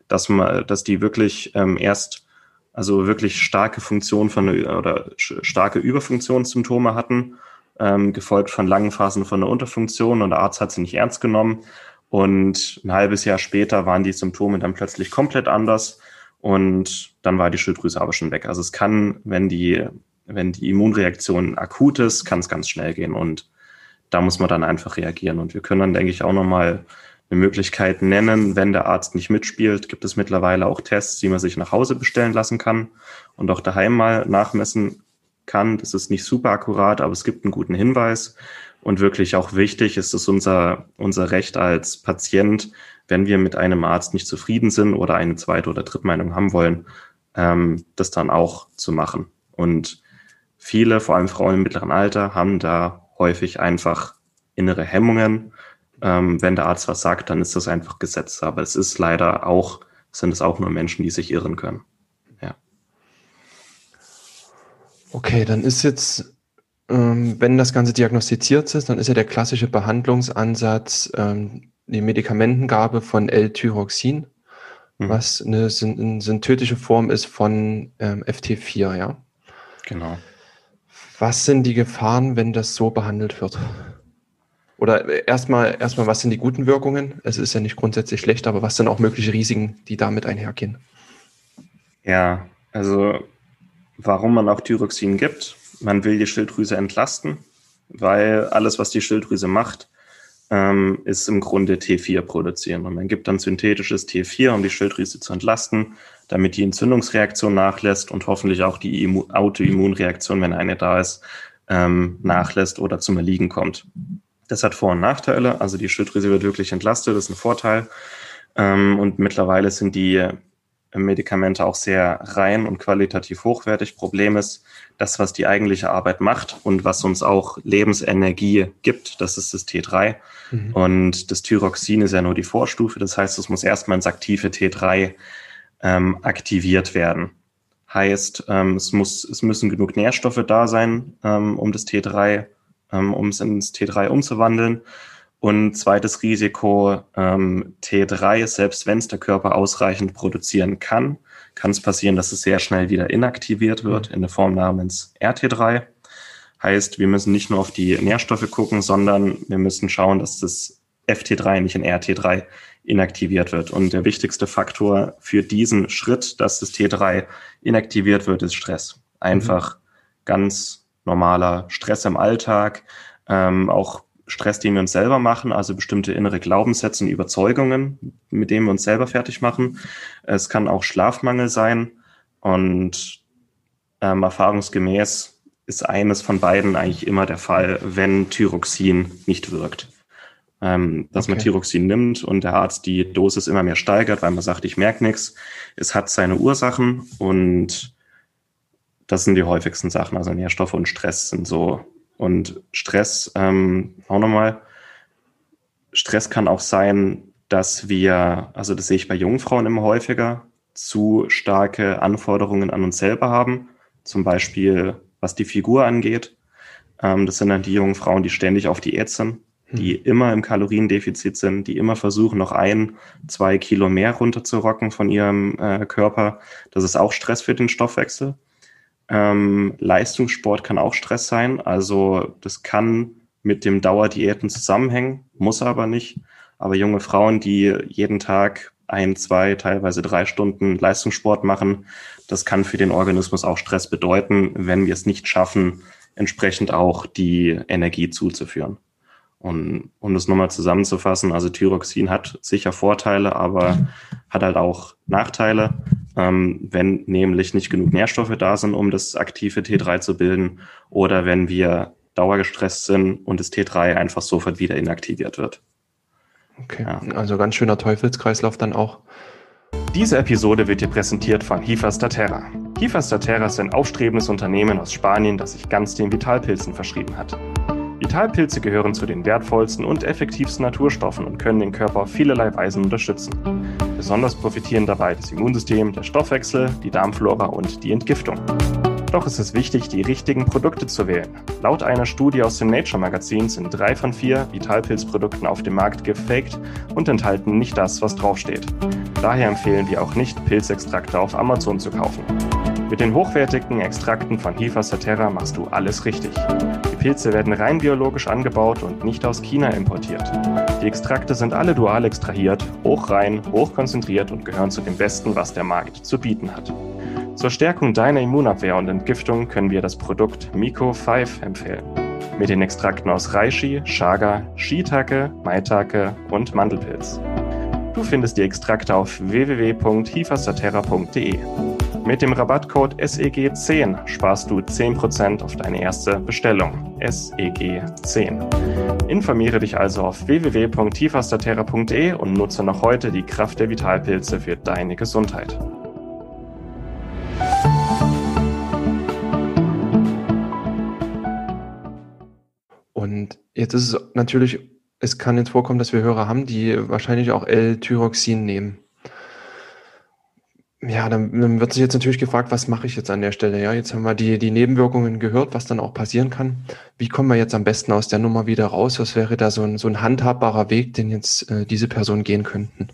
dass man, dass die wirklich ähm, erst also wirklich starke Funktion von oder starke Überfunktionssymptome hatten, ähm, gefolgt von langen Phasen von der Unterfunktion und der Arzt hat sie nicht ernst genommen. Und ein halbes Jahr später waren die Symptome dann plötzlich komplett anders und dann war die Schilddrüse aber schon weg. Also es kann, wenn die wenn die Immunreaktion akut ist, kann es ganz schnell gehen und da muss man dann einfach reagieren. Und wir können dann, denke ich, auch nochmal eine Möglichkeit nennen, wenn der Arzt nicht mitspielt, gibt es mittlerweile auch Tests, die man sich nach Hause bestellen lassen kann und auch daheim mal nachmessen kann. Das ist nicht super akkurat, aber es gibt einen guten Hinweis. Und wirklich auch wichtig ist es unser, unser Recht als Patient, wenn wir mit einem Arzt nicht zufrieden sind oder eine zweite oder dritte Meinung haben wollen, ähm, das dann auch zu machen. Und viele, vor allem Frauen im mittleren Alter, haben da häufig einfach innere Hemmungen. Ähm, wenn der Arzt was sagt, dann ist das einfach Gesetz. Aber es ist leider auch, sind es auch nur Menschen, die sich irren können. Ja. Okay, dann ist jetzt, ähm, wenn das Ganze diagnostiziert ist, dann ist ja der klassische Behandlungsansatz ähm, die Medikamentengabe von L-Tyroxin, mhm. was eine, eine, synthetische Form ist von ähm, FT4, ja? Genau. Was sind die Gefahren, wenn das so behandelt wird? Oder erstmal, erstmal, was sind die guten Wirkungen? Es ist ja nicht grundsätzlich schlecht, aber was sind auch mögliche Risiken, die damit einhergehen? Ja, also warum man auch Thyroxin gibt. Man will die Schilddrüse entlasten, weil alles, was die Schilddrüse macht, ähm, ist im Grunde T4 produzieren. Und man gibt dann synthetisches T4, um die Schilddrüse zu entlasten damit die Entzündungsreaktion nachlässt und hoffentlich auch die Immu Autoimmunreaktion, wenn eine da ist, ähm, nachlässt oder zum Erliegen kommt. Das hat Vor- und Nachteile. Also die Schilddrüse wird wirklich entlastet, das ist ein Vorteil. Ähm, und mittlerweile sind die Medikamente auch sehr rein und qualitativ hochwertig. Problem ist, das, was die eigentliche Arbeit macht und was uns auch Lebensenergie gibt, das ist das T3. Mhm. Und das Thyroxin ist ja nur die Vorstufe. Das heißt, es muss erstmal ins aktive T3 ähm, aktiviert werden. Heißt, ähm, es, muss, es müssen genug Nährstoffe da sein, ähm, um das T3, ähm, um es ins T3 umzuwandeln. Und zweites Risiko, ähm, T3, selbst wenn es der Körper ausreichend produzieren kann, kann es passieren, dass es sehr schnell wieder inaktiviert wird mhm. in der Form namens RT3. Heißt, wir müssen nicht nur auf die Nährstoffe gucken, sondern wir müssen schauen, dass das FT3 nicht in RT3 inaktiviert wird. Und der wichtigste Faktor für diesen Schritt, dass das T3 inaktiviert wird, ist Stress. Einfach mhm. ganz normaler Stress im Alltag, ähm, auch Stress, den wir uns selber machen, also bestimmte innere Glaubenssätze und Überzeugungen, mit denen wir uns selber fertig machen. Es kann auch Schlafmangel sein und ähm, erfahrungsgemäß ist eines von beiden eigentlich immer der Fall, wenn Thyroxin nicht wirkt. Ähm, dass okay. man Thyroxin nimmt und der Arzt die Dosis immer mehr steigert, weil man sagt, ich merke nichts. Es hat seine Ursachen und das sind die häufigsten Sachen. Also Nährstoffe und Stress sind so. Und Stress, ähm, auch nochmal, Stress kann auch sein, dass wir, also das sehe ich bei jungen Frauen immer häufiger, zu starke Anforderungen an uns selber haben. Zum Beispiel, was die Figur angeht. Ähm, das sind dann die jungen Frauen, die ständig auf Diät sind die hm. immer im Kaloriendefizit sind, die immer versuchen, noch ein, zwei Kilo mehr runterzurocken von ihrem äh, Körper. Das ist auch Stress für den Stoffwechsel. Ähm, Leistungssport kann auch Stress sein. Also das kann mit dem Dauerdiäten zusammenhängen, muss aber nicht. Aber junge Frauen, die jeden Tag ein, zwei, teilweise drei Stunden Leistungssport machen, das kann für den Organismus auch Stress bedeuten, wenn wir es nicht schaffen, entsprechend auch die Energie zuzuführen. Und um das nochmal zusammenzufassen, also Thyroxin hat sicher Vorteile, aber hat halt auch Nachteile, ähm, wenn nämlich nicht genug Nährstoffe da sind, um das aktive T3 zu bilden, oder wenn wir dauergestresst sind und das T3 einfach sofort wieder inaktiviert wird. Okay, ja. also ganz schöner Teufelskreislauf dann auch. Diese Episode wird dir präsentiert von Hifa Statera. Hifa Statera ist ein aufstrebendes Unternehmen aus Spanien, das sich ganz den Vitalpilzen verschrieben hat. Vitalpilze gehören zu den wertvollsten und effektivsten Naturstoffen und können den Körper auf vielerlei Weisen unterstützen. Besonders profitieren dabei das Immunsystem, der Stoffwechsel, die Darmflora und die Entgiftung. Doch ist es wichtig, die richtigen Produkte zu wählen. Laut einer Studie aus dem Nature Magazin sind drei von vier Vitalpilzprodukten auf dem Markt gefaked und enthalten nicht das, was draufsteht. Daher empfehlen wir auch nicht, Pilzextrakte auf Amazon zu kaufen. Mit den hochwertigen Extrakten von Hifa Saterra machst du alles richtig. Pilze werden rein biologisch angebaut und nicht aus China importiert. Die Extrakte sind alle dual extrahiert, hochrein, hochkonzentriert und gehören zu dem Besten, was der Markt zu bieten hat. Zur Stärkung deiner Immunabwehr und Entgiftung können wir das Produkt Miko 5 empfehlen. Mit den Extrakten aus Reishi, Chaga, Shiitake, Maitake und Mandelpilz. Du findest die Extrakte auf www.hifasaterra.de. Mit dem Rabattcode SEG10 sparst du 10% auf deine erste Bestellung. SEG10. Informiere dich also auf www.tifastaterra.de und nutze noch heute die Kraft der Vitalpilze für deine Gesundheit. Und jetzt ist es natürlich, es kann jetzt vorkommen, dass wir Hörer haben, die wahrscheinlich auch L-Tyroxin nehmen. Ja, dann, dann wird sich jetzt natürlich gefragt, was mache ich jetzt an der Stelle? Ja, jetzt haben wir die, die Nebenwirkungen gehört, was dann auch passieren kann. Wie kommen wir jetzt am besten aus der Nummer wieder raus? Was wäre da so ein, so ein handhabbarer Weg, den jetzt äh, diese Personen gehen könnten?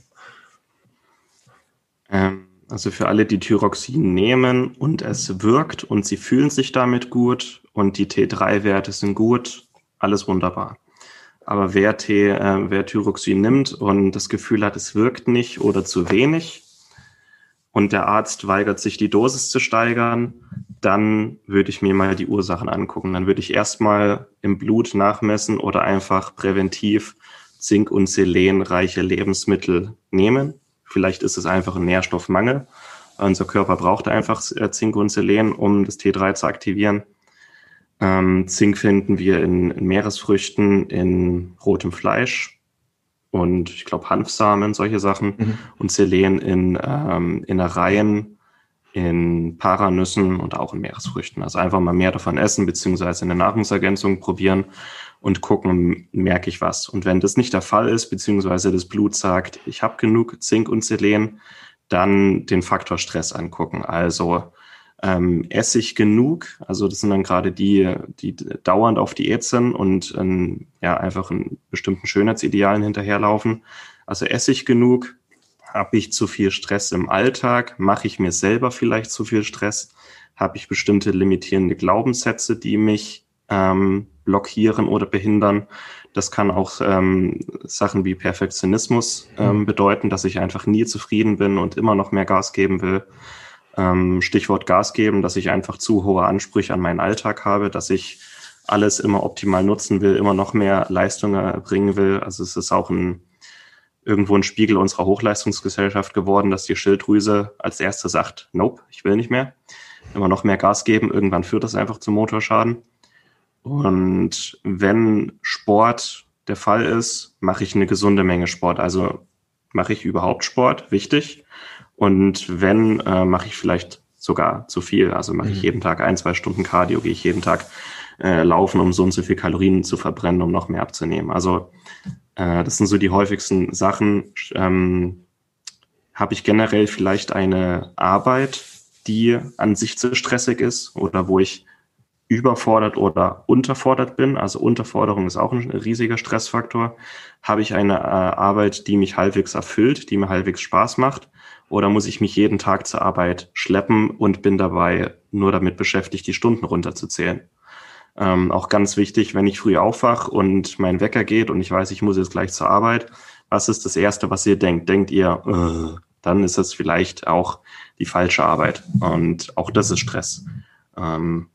Ähm, also für alle, die Thyroxin nehmen und es wirkt und sie fühlen sich damit gut und die T3-Werte sind gut, alles wunderbar. Aber wer, T, äh, wer Thyroxin nimmt und das Gefühl hat, es wirkt nicht oder zu wenig, und der Arzt weigert sich, die Dosis zu steigern, dann würde ich mir mal die Ursachen angucken. Dann würde ich erstmal im Blut nachmessen oder einfach präventiv Zink- und Selenreiche Lebensmittel nehmen. Vielleicht ist es einfach ein Nährstoffmangel. Unser Körper braucht einfach äh, Zink und Selen, um das T3 zu aktivieren. Ähm, Zink finden wir in, in Meeresfrüchten, in rotem Fleisch, und ich glaube Hanfsamen, solche Sachen mhm. und Selen in ähm, Innereien, in Paranüssen und auch in Meeresfrüchten. Also einfach mal mehr davon essen, beziehungsweise eine Nahrungsergänzung probieren und gucken, merke ich was. Und wenn das nicht der Fall ist, beziehungsweise das Blut sagt, ich habe genug Zink und Selen, dann den Faktor Stress angucken. Also ähm, esse ich genug? Also das sind dann gerade die, die dauernd auf Diät sind und ähm, ja einfach einen bestimmten Schönheitsidealen hinterherlaufen. Also esse ich genug? Habe ich zu viel Stress im Alltag? Mache ich mir selber vielleicht zu viel Stress? Habe ich bestimmte limitierende Glaubenssätze, die mich ähm, blockieren oder behindern? Das kann auch ähm, Sachen wie Perfektionismus ähm, mhm. bedeuten, dass ich einfach nie zufrieden bin und immer noch mehr Gas geben will. Ähm, Stichwort Gas geben, dass ich einfach zu hohe Ansprüche an meinen Alltag habe, dass ich alles immer optimal nutzen will, immer noch mehr Leistung erbringen will. Also es ist auch ein, irgendwo ein Spiegel unserer Hochleistungsgesellschaft geworden, dass die Schilddrüse als erste sagt, nope, ich will nicht mehr. Immer noch mehr Gas geben, irgendwann führt das einfach zum Motorschaden. Und wenn Sport der Fall ist, mache ich eine gesunde Menge Sport. Also mache ich überhaupt Sport, wichtig. Und wenn, äh, mache ich vielleicht sogar zu viel. Also mache ich mhm. jeden Tag ein, zwei Stunden Cardio, gehe ich jeden Tag äh, laufen, um so und so viel Kalorien zu verbrennen, um noch mehr abzunehmen. Also äh, das sind so die häufigsten Sachen. Ähm, Habe ich generell vielleicht eine Arbeit, die an sich zu stressig ist oder wo ich überfordert oder unterfordert bin, also Unterforderung ist auch ein riesiger Stressfaktor, habe ich eine äh, Arbeit, die mich halbwegs erfüllt, die mir halbwegs Spaß macht, oder muss ich mich jeden Tag zur Arbeit schleppen und bin dabei nur damit beschäftigt, die Stunden runterzuzählen? Ähm, auch ganz wichtig, wenn ich früh aufwach und mein Wecker geht und ich weiß, ich muss jetzt gleich zur Arbeit, was ist das Erste, was ihr denkt? Denkt ihr, äh, dann ist es vielleicht auch die falsche Arbeit. Und auch das ist Stress. Ähm,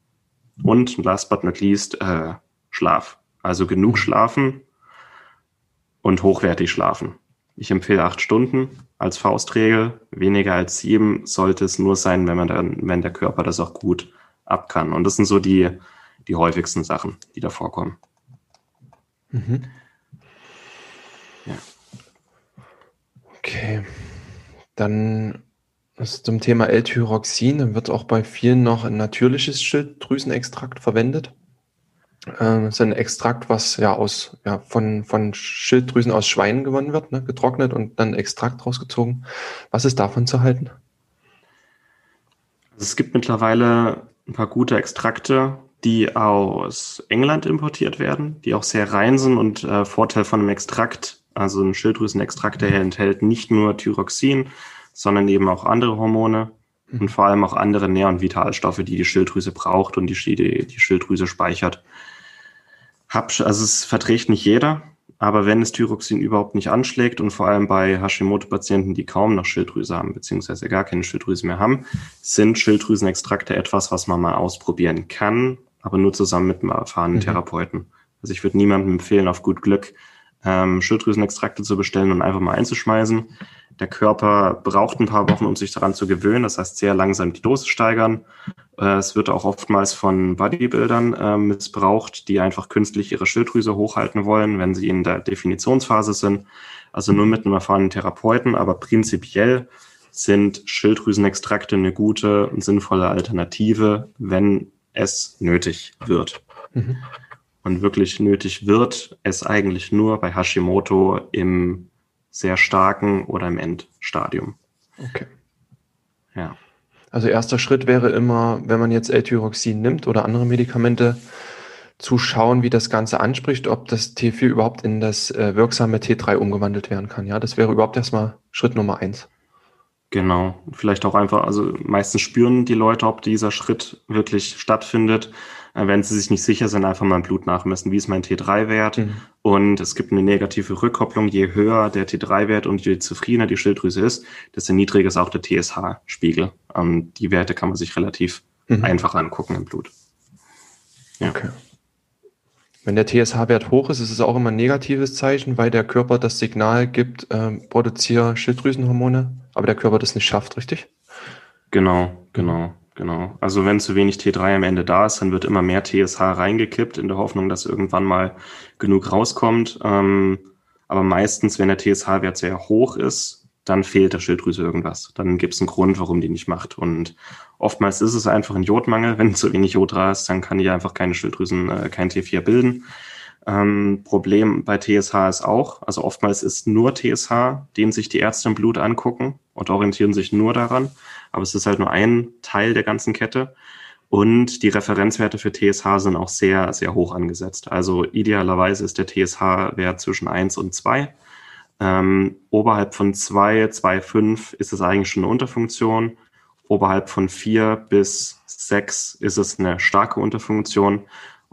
und last but not least, äh, Schlaf. Also genug schlafen und hochwertig schlafen. Ich empfehle acht Stunden als Faustregel. Weniger als sieben sollte es nur sein, wenn man dann, wenn der Körper das auch gut ab kann. Und das sind so die, die häufigsten Sachen, die da vorkommen. Mhm. Ja. Okay. Dann zum Thema L-Tyroxin, dann wird auch bei vielen noch ein natürliches Schilddrüsenextrakt verwendet. Das ist ein Extrakt, was ja aus ja, von, von Schilddrüsen aus Schweinen gewonnen wird, ne, getrocknet und dann Extrakt rausgezogen. Was ist davon zu halten? Also es gibt mittlerweile ein paar gute Extrakte, die aus England importiert werden, die auch sehr rein sind und äh, Vorteil von einem Extrakt, also ein Schilddrüsenextrakt, der enthält nicht nur Thyroxin, sondern eben auch andere Hormone mhm. Und vor allem auch andere Nähr- und Vitalstoffe, die die Schilddrüse braucht und die, die, die Schilddrüse speichert. Hab, also es verträgt nicht jeder, aber wenn es Thyroxin überhaupt nicht anschlägt und vor allem bei Hashimoto-Patienten, die kaum noch Schilddrüse haben, beziehungsweise gar keine Schilddrüse mehr haben, sind Schilddrüsenextrakte etwas, was man mal ausprobieren kann, aber nur zusammen mit einem erfahrenen mhm. Therapeuten. Also ich würde niemandem empfehlen, auf gut Glück ähm, Schilddrüsenextrakte zu bestellen und einfach mal einzuschmeißen. Der Körper braucht ein paar Wochen, um sich daran zu gewöhnen. Das heißt, sehr langsam die Dosis steigern. Äh, es wird auch oftmals von Bodybuildern äh, missbraucht, die einfach künstlich ihre Schilddrüse hochhalten wollen, wenn sie in der Definitionsphase sind. Also nur mit einem erfahrenen Therapeuten, aber prinzipiell sind Schilddrüsenextrakte eine gute und sinnvolle Alternative, wenn es nötig wird. Mhm. Und wirklich nötig wird es eigentlich nur bei Hashimoto im sehr starken oder im Endstadium. Okay. Ja. Also erster Schritt wäre immer, wenn man jetzt L-Tyroxin nimmt oder andere Medikamente, zu schauen, wie das Ganze anspricht, ob das T4 überhaupt in das äh, wirksame T3 umgewandelt werden kann. Ja, das wäre überhaupt erstmal Schritt Nummer eins. Genau. Vielleicht auch einfach, also meistens spüren die Leute, ob dieser Schritt wirklich stattfindet. Äh, wenn sie sich nicht sicher sind, einfach mal ein Blut nachmessen. Wie ist mein T3-Wert? Mhm. Und es gibt eine negative Rückkopplung. Je höher der T3-Wert und je zufriedener die Schilddrüse ist, desto niedriger ist auch der TSH-Spiegel. Ähm, die Werte kann man sich relativ mhm. einfach angucken im Blut. Ja. Okay. Wenn der TSH-Wert hoch ist, ist es auch immer ein negatives Zeichen, weil der Körper das Signal gibt, ähm, produziere Schilddrüsenhormone, aber der Körper das nicht schafft, richtig? Genau, genau. Genau. Also wenn zu wenig T3 am Ende da ist, dann wird immer mehr TSH reingekippt in der Hoffnung, dass irgendwann mal genug rauskommt. Ähm, aber meistens, wenn der TSH-Wert sehr hoch ist, dann fehlt der Schilddrüse irgendwas. Dann gibt es einen Grund, warum die nicht macht. Und oftmals ist es einfach ein Jodmangel. Wenn zu wenig Jod da ist, dann kann die einfach keine Schilddrüsen, äh, kein T4 bilden. Ähm, Problem bei TSH ist auch, also oftmals ist nur TSH, den sich die Ärzte im Blut angucken und orientieren sich nur daran aber es ist halt nur ein Teil der ganzen Kette. Und die Referenzwerte für TSH sind auch sehr, sehr hoch angesetzt. Also idealerweise ist der TSH-Wert zwischen 1 und 2. Ähm, oberhalb von 2, 2,5 ist es eigentlich schon eine Unterfunktion. Oberhalb von 4 bis 6 ist es eine starke Unterfunktion.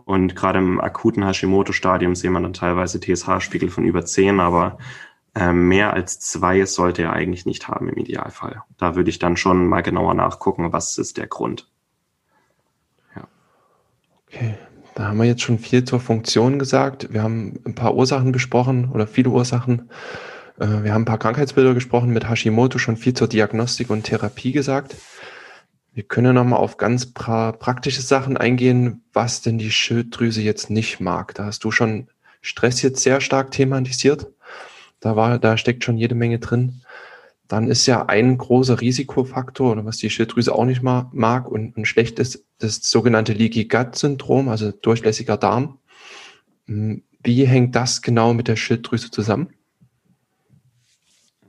Und gerade im akuten Hashimoto-Stadium sehen wir dann teilweise TSH-Spiegel von über 10, aber mehr als zwei sollte er eigentlich nicht haben im Idealfall. Da würde ich dann schon mal genauer nachgucken, was ist der Grund. Ja. Okay, da haben wir jetzt schon viel zur Funktion gesagt. Wir haben ein paar Ursachen besprochen oder viele Ursachen. Äh, wir haben ein paar Krankheitsbilder gesprochen, mit Hashimoto schon viel zur Diagnostik und Therapie gesagt. Wir können nochmal auf ganz pra praktische Sachen eingehen, was denn die Schilddrüse jetzt nicht mag. Da hast du schon Stress jetzt sehr stark thematisiert. Da war, da steckt schon jede Menge drin. Dann ist ja ein großer Risikofaktor, oder was die Schilddrüse auch nicht mag und, und schlecht ist, das sogenannte Leaky Gut Syndrom, also durchlässiger Darm. Hm, wie hängt das genau mit der Schilddrüse zusammen?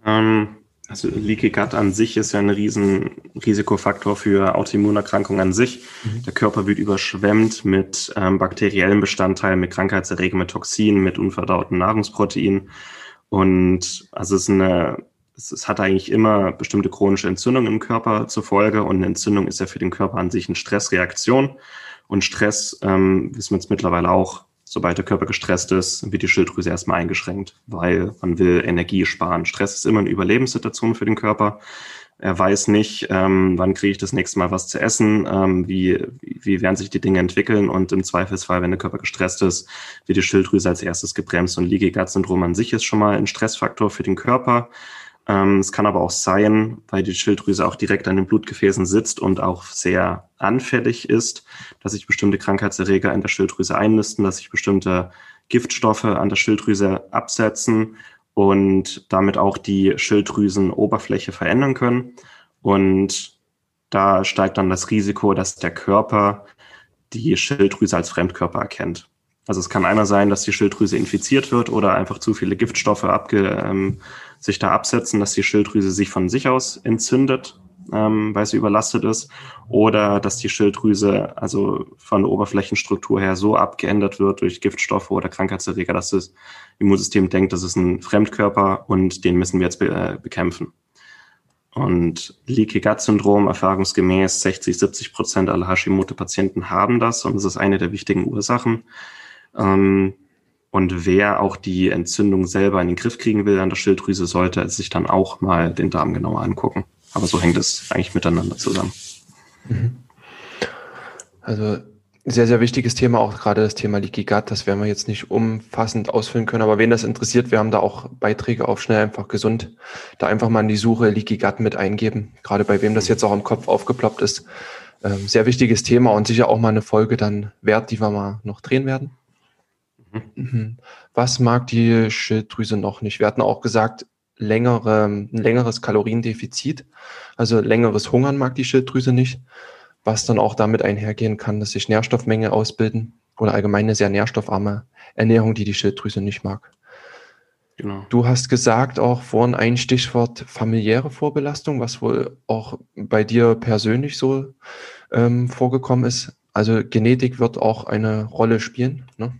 Ähm, also Leaky Gut an sich ist ja ein riesen Risikofaktor für Autoimmunerkrankungen an sich. Mhm. Der Körper wird überschwemmt mit ähm, bakteriellen Bestandteilen, mit Krankheitserregern, mit Toxinen, mit unverdauten Nahrungsproteinen. Und also es ist eine, es, es hat eigentlich immer bestimmte chronische Entzündungen im Körper zur Folge. Und eine Entzündung ist ja für den Körper an sich eine Stressreaktion. Und Stress, ähm, wissen wir jetzt mittlerweile auch, sobald der Körper gestresst ist, wird die Schilddrüse erstmal eingeschränkt, weil man will Energie sparen. Stress ist immer eine Überlebenssituation für den Körper. Er weiß nicht, ähm, wann kriege ich das nächste Mal was zu essen, ähm, wie, wie werden sich die Dinge entwickeln und im Zweifelsfall, wenn der Körper gestresst ist, wird die Schilddrüse als erstes gebremst und Leaky Gut Syndrom an sich ist schon mal ein Stressfaktor für den Körper. Ähm, es kann aber auch sein, weil die Schilddrüse auch direkt an den Blutgefäßen sitzt und auch sehr anfällig ist, dass sich bestimmte Krankheitserreger in der Schilddrüse einnisten, dass sich bestimmte Giftstoffe an der Schilddrüse absetzen und damit auch die Schilddrüsenoberfläche verändern können. Und da steigt dann das Risiko, dass der Körper die Schilddrüse als Fremdkörper erkennt. Also es kann einer sein, dass die Schilddrüse infiziert wird oder einfach zu viele Giftstoffe abge, ähm, sich da absetzen, dass die Schilddrüse sich von sich aus entzündet, ähm, weil sie überlastet ist, oder dass die Schilddrüse also von der Oberflächenstruktur her so abgeändert wird durch Giftstoffe oder Krankheitserreger, dass das Immunsystem denkt, das ist ein Fremdkörper und den müssen wir jetzt be äh, bekämpfen. Und Leaky Gut Syndrom, erfahrungsgemäß 60, 70 Prozent aller Hashimoto-Patienten haben das und das ist eine der wichtigen Ursachen. Ähm, und wer auch die Entzündung selber in den Griff kriegen will an der Schilddrüse, sollte sich dann auch mal den Darm genauer angucken. Aber so hängt es eigentlich miteinander zusammen. Mhm. Also sehr, sehr wichtiges Thema, auch gerade das Thema Leaky Gut. Das werden wir jetzt nicht umfassend ausfüllen können. Aber wen das interessiert, wir haben da auch Beiträge auf Schnell einfach gesund. Da einfach mal in die Suche Leaky Gut mit eingeben. Gerade bei wem das jetzt auch im Kopf aufgeploppt ist. Ähm, sehr wichtiges Thema und sicher auch mal eine Folge dann wert, die wir mal noch drehen werden. Mhm. Was mag die Schilddrüse noch nicht? Wir hatten auch gesagt, längere, ein längeres Kaloriendefizit, also längeres Hungern mag die Schilddrüse nicht, was dann auch damit einhergehen kann, dass sich Nährstoffmenge ausbilden oder allgemein eine sehr nährstoffarme Ernährung, die die Schilddrüse nicht mag. Genau. Du hast gesagt auch vorhin ein Stichwort familiäre Vorbelastung, was wohl auch bei dir persönlich so ähm, vorgekommen ist. Also Genetik wird auch eine Rolle spielen. Ne?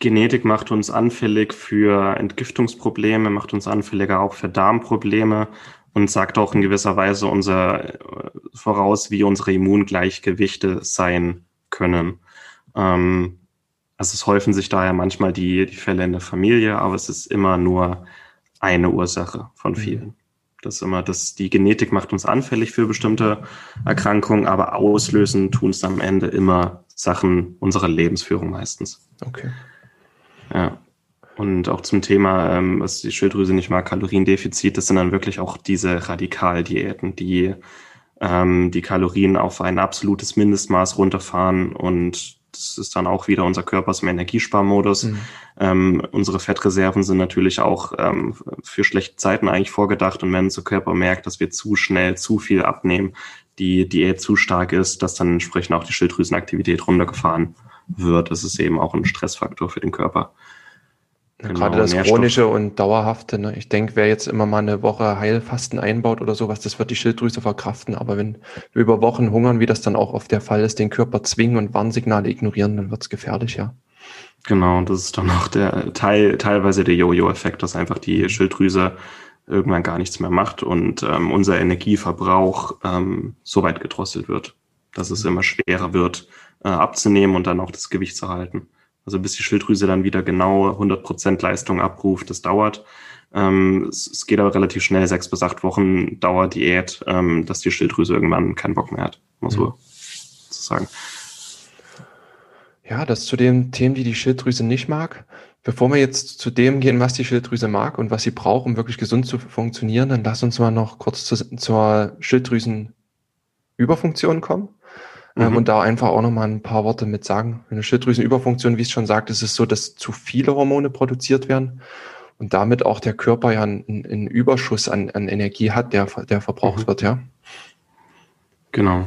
Genetik macht uns anfällig für Entgiftungsprobleme, macht uns anfälliger auch für Darmprobleme und sagt auch in gewisser Weise unser äh, voraus, wie unsere Immungleichgewichte sein können. Ähm, also es häufen sich daher manchmal die, die Fälle in der Familie, aber es ist immer nur eine Ursache von mhm. vielen. Das ist immer, das, die Genetik macht uns anfällig für bestimmte Erkrankungen, aber auslösen tun es am Ende immer Sachen unserer Lebensführung meistens. Okay. Ja. Und auch zum Thema, ähm, was die Schilddrüse nicht mag, Kaloriendefizit, das sind dann wirklich auch diese Radikaldiäten, die ähm, die Kalorien auf ein absolutes Mindestmaß runterfahren und das ist dann auch wieder unser Körper im Energiesparmodus. Mhm. Ähm, unsere Fettreserven sind natürlich auch ähm, für schlechte Zeiten eigentlich vorgedacht und wenn unser Körper merkt, dass wir zu schnell zu viel abnehmen, die Diät zu stark ist, dass dann entsprechend auch die Schilddrüsenaktivität runtergefahren wird. Das ist eben auch ein Stressfaktor für den Körper. Genau, Gerade das Nährstoff. chronische und dauerhafte. Ne? Ich denke, wer jetzt immer mal eine Woche Heilfasten einbaut oder sowas, das wird die Schilddrüse verkraften. Aber wenn wir über Wochen hungern, wie das dann auch oft der Fall ist, den Körper zwingen und Warnsignale ignorieren, dann wird es gefährlich, ja. Genau, das ist dann auch der Teil, teilweise der Jojo-Effekt, dass einfach die Schilddrüse irgendwann gar nichts mehr macht und ähm, unser Energieverbrauch ähm, so weit gedrosselt wird, dass es immer schwerer wird, äh, abzunehmen und dann auch das Gewicht zu halten. Also bis die Schilddrüse dann wieder genau 100% Leistung abruft, das dauert. Ähm, es, es, geht aber relativ schnell, sechs bis acht Wochen dauert Diät, ähm, dass die Schilddrüse irgendwann keinen Bock mehr hat, muss man mhm. so sagen. Ja, das zu den Themen, die die Schilddrüse nicht mag. Bevor wir jetzt zu dem gehen, was die Schilddrüse mag und was sie braucht, um wirklich gesund zu funktionieren, dann lass uns mal noch kurz zu, zur Schilddrüsenüberfunktion kommen. Ähm, mhm. und da einfach auch nochmal ein paar Worte mit sagen. Eine Schilddrüsenüberfunktion, wie es schon sagt, ist es so, dass zu viele Hormone produziert werden und damit auch der Körper ja einen, einen Überschuss an, an, Energie hat, der, der verbraucht mhm. wird, ja. Genau.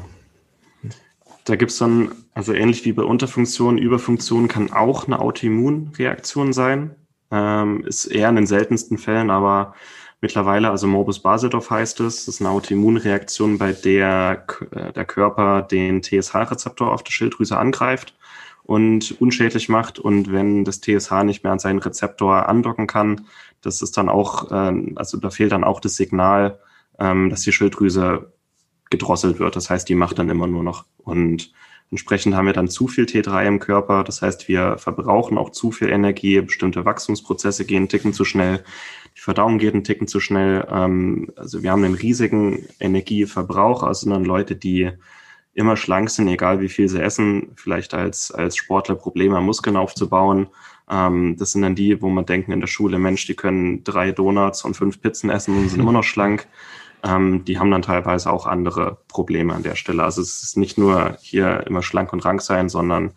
Da gibt es dann, also ähnlich wie bei Unterfunktion, Überfunktion kann auch eine Autoimmunreaktion sein. Ähm, ist eher in den seltensten Fällen, aber mittlerweile, also Morbus Basedorf heißt es, das ist eine Autoimmunreaktion, bei der äh, der Körper den TSH-Rezeptor auf der Schilddrüse angreift und unschädlich macht. Und wenn das TSH nicht mehr an seinen Rezeptor andocken kann, das ist dann auch, äh, also da fehlt dann auch das Signal, ähm, dass die Schilddrüse gedrosselt wird. Das heißt, die macht dann immer nur noch. Und entsprechend haben wir dann zu viel T3 im Körper. Das heißt, wir verbrauchen auch zu viel Energie. Bestimmte Wachstumsprozesse gehen einen Ticken zu schnell. Die Verdauung geht einen Ticken zu schnell. Ähm, also wir haben einen riesigen Energieverbrauch. Also dann Leute, die immer schlank sind, egal wie viel sie essen, vielleicht als, als Sportler Probleme Muskeln aufzubauen. Ähm, das sind dann die, wo man denken in der Schule, Mensch, die können drei Donuts und fünf Pizzen essen und sind immer noch schlank ähm, die haben dann teilweise auch andere Probleme an der Stelle. Also es ist nicht nur hier immer schlank und rank sein, sondern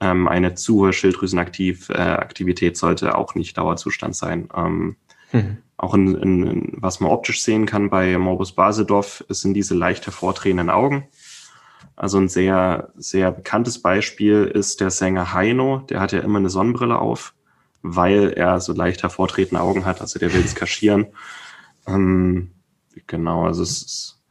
ähm, eine zu hohe Schilddrüsenaktivität äh, sollte auch nicht Dauerzustand sein. Ähm, mhm. Auch in, in, was man optisch sehen kann bei Morbus Basedorf, sind diese leicht hervortretenden Augen. Also ein sehr, sehr bekanntes Beispiel ist der Sänger Heino. Der hat ja immer eine Sonnenbrille auf, weil er so leicht hervortretende Augen hat. Also der will es kaschieren. Ähm, Genau, also es ist,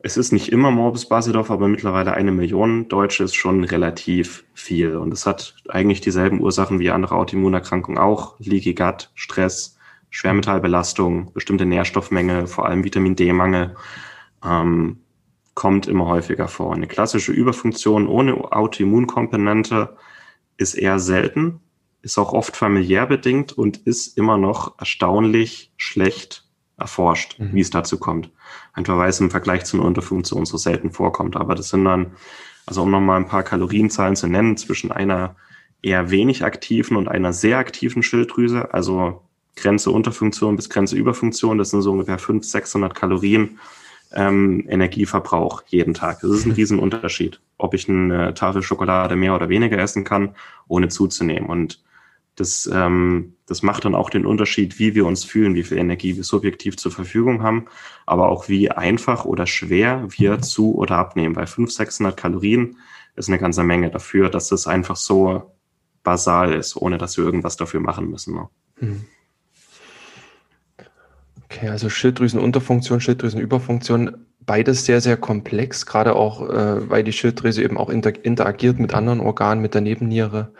es ist nicht immer Morbus Basedorf, aber mittlerweile eine Million Deutsche ist schon relativ viel. Und es hat eigentlich dieselben Ursachen wie andere Autoimmunerkrankungen auch. Leaky Gut, Stress, Schwermetallbelastung, bestimmte Nährstoffmenge, vor allem Vitamin D-Mangel, ähm, kommt immer häufiger vor. Eine klassische Überfunktion ohne Autoimmunkomponente ist eher selten, ist auch oft familiär bedingt und ist immer noch erstaunlich schlecht erforscht, mhm. wie es dazu kommt. Einfach weil es im Vergleich zu einer Unterfunktion so selten vorkommt. Aber das sind dann, also um nochmal ein paar Kalorienzahlen zu nennen, zwischen einer eher wenig aktiven und einer sehr aktiven Schilddrüse, also Grenze Unterfunktion bis Grenze Überfunktion, das sind so ungefähr 500, 600 Kalorien ähm, Energieverbrauch jeden Tag. Das ist ein <laughs> Riesenunterschied, ob ich eine Tafel Schokolade mehr oder weniger essen kann, ohne zuzunehmen. Und das, ähm, das macht dann auch den Unterschied, wie wir uns fühlen, wie viel Energie wir subjektiv zur Verfügung haben, aber auch wie einfach oder schwer wir zu oder abnehmen. Weil 500, 600 Kalorien ist eine ganze Menge dafür, dass das einfach so basal ist, ohne dass wir irgendwas dafür machen müssen. Ne? Hm. Okay, also Schilddrüsenunterfunktion, Schilddrüsenüberfunktion, beides sehr, sehr komplex, gerade auch, äh, weil die Schilddrüse eben auch inter interagiert mit anderen Organen, mit der Nebenniere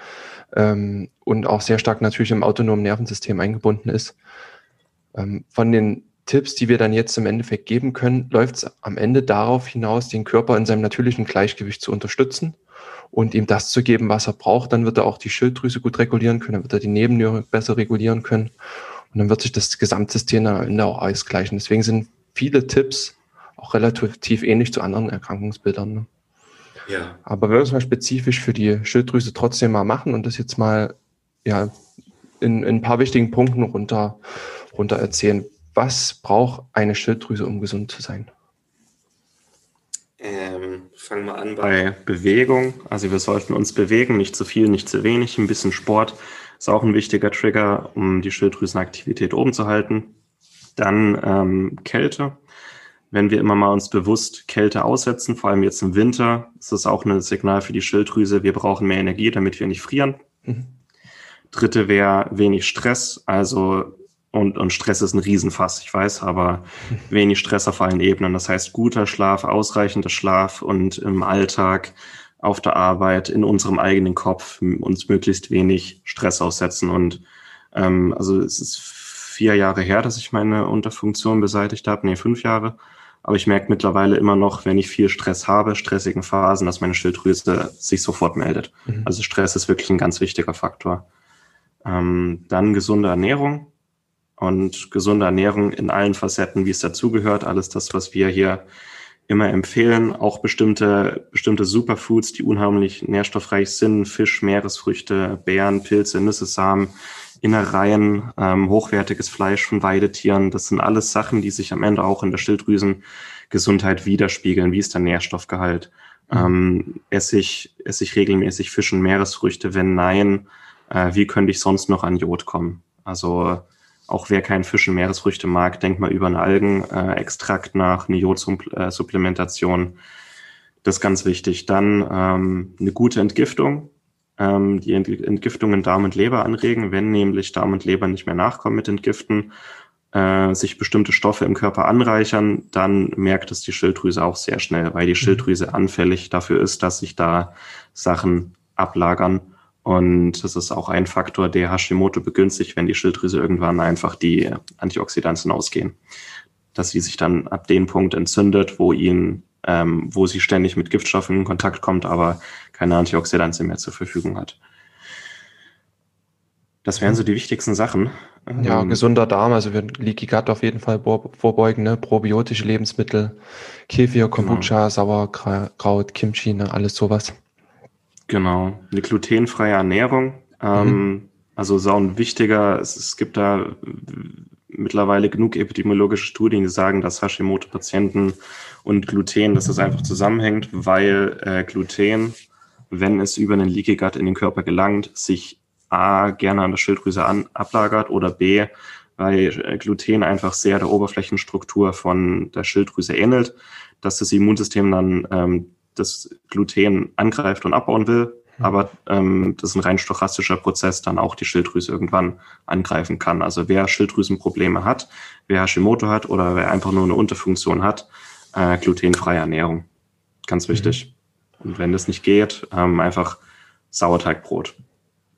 ähm, und auch sehr stark natürlich im autonomen Nervensystem eingebunden ist. Ähm, von den Tipps, die wir dann jetzt im Endeffekt geben können, läuft es am Ende darauf hinaus, den Körper in seinem natürlichen Gleichgewicht zu unterstützen und ihm das zu geben, was er braucht. Dann wird er auch die Schilddrüse gut regulieren können, dann wird er die Nebenniere besser regulieren können und dann wird sich das Gesamtsystem am Ende auch ausgleichen. Deswegen sind viele Tipps auch relativ ähnlich zu anderen Erkrankungsbildern. Ne? Ja. Aber wenn wir es mal spezifisch für die Schilddrüse trotzdem mal machen und das jetzt mal ja, in, in ein paar wichtigen Punkten runter, runter erzählen. Was braucht eine Schilddrüse, um gesund zu sein? Ähm, fangen wir an bei Bewegung. Also wir sollten uns bewegen, nicht zu viel, nicht zu wenig. Ein bisschen Sport ist auch ein wichtiger Trigger, um die Schilddrüsenaktivität oben zu halten. Dann ähm, Kälte wenn wir immer mal uns bewusst Kälte aussetzen, vor allem jetzt im Winter, ist das auch ein Signal für die Schilddrüse, wir brauchen mehr Energie, damit wir nicht frieren. Mhm. Dritte wäre wenig Stress, also und, und Stress ist ein Riesenfass, ich weiß, aber <laughs> wenig Stress auf allen Ebenen. Das heißt, guter Schlaf, ausreichender Schlaf und im Alltag, auf der Arbeit, in unserem eigenen Kopf uns möglichst wenig Stress aussetzen. Und ähm, also es ist vier Jahre her, dass ich meine Unterfunktion beseitigt habe, nee, fünf Jahre. Aber ich merke mittlerweile immer noch, wenn ich viel Stress habe, stressigen Phasen, dass meine Schilddrüse sich sofort meldet. Mhm. Also Stress ist wirklich ein ganz wichtiger Faktor. Ähm, dann gesunde Ernährung und gesunde Ernährung in allen Facetten, wie es dazugehört. Alles das, was wir hier immer empfehlen. Auch bestimmte, bestimmte Superfoods, die unheimlich nährstoffreich sind. Fisch, Meeresfrüchte, Beeren, Pilze, Nüsse, Samen Innereien, ähm, hochwertiges Fleisch von Weidetieren. Das sind alles Sachen, die sich am Ende auch in der Schilddrüsengesundheit widerspiegeln. Wie ist der Nährstoffgehalt? Ähm, esse, ich, esse ich regelmäßig Fisch und Meeresfrüchte? Wenn nein, äh, wie könnte ich sonst noch an Jod kommen? Also auch wer keinen Fisch und Meeresfrüchte mag, denkt mal über einen Algenextrakt nach, eine Jodsupplementation. Das ist ganz wichtig. Dann ähm, eine gute Entgiftung. Ähm, die Entgiftung in Darm und Leber anregen, wenn nämlich Darm und Leber nicht mehr nachkommen mit Entgiften, äh, sich bestimmte Stoffe im Körper anreichern, dann merkt es die Schilddrüse auch sehr schnell, weil die mhm. Schilddrüse anfällig dafür ist, dass sich da Sachen ablagern. Und das ist auch ein Faktor, der Hashimoto begünstigt, wenn die Schilddrüse irgendwann einfach die Antioxidantien ausgehen. Dass sie sich dann ab dem Punkt entzündet, wo ihn, ähm, wo sie ständig mit Giftstoffen in Kontakt kommt, aber keine Antioxidantien mehr zur Verfügung hat. Das wären so die wichtigsten Sachen. Ja, ähm, gesunder Darm, also wir Leaky Gut auf jeden Fall vorbeugen, ne? probiotische Lebensmittel, Kefir, Kombucha, genau. Sauerkraut, Kimchi, ne? alles sowas. Genau, eine glutenfreie Ernährung. Ähm, mhm. Also so ein wichtiger, es, es, gibt da mittlerweile genug epidemiologische Studien, die sagen, dass Hashimoto-Patienten und Gluten, dass das einfach zusammenhängt, weil äh, Gluten, wenn es über einen Leaky Gut in den Körper gelangt, sich A, gerne an der Schilddrüse an, ablagert oder B, weil Gluten einfach sehr der Oberflächenstruktur von der Schilddrüse ähnelt, dass das Immunsystem dann ähm, das Gluten angreift und abbauen will, mhm. aber ähm, das ist ein rein stochastischer Prozess, dann auch die Schilddrüse irgendwann angreifen kann. Also wer Schilddrüsenprobleme hat, wer Hashimoto hat oder wer einfach nur eine Unterfunktion hat, äh, glutenfreie Ernährung. Ganz wichtig. Mhm. Und wenn das nicht geht, ähm, einfach Sauerteigbrot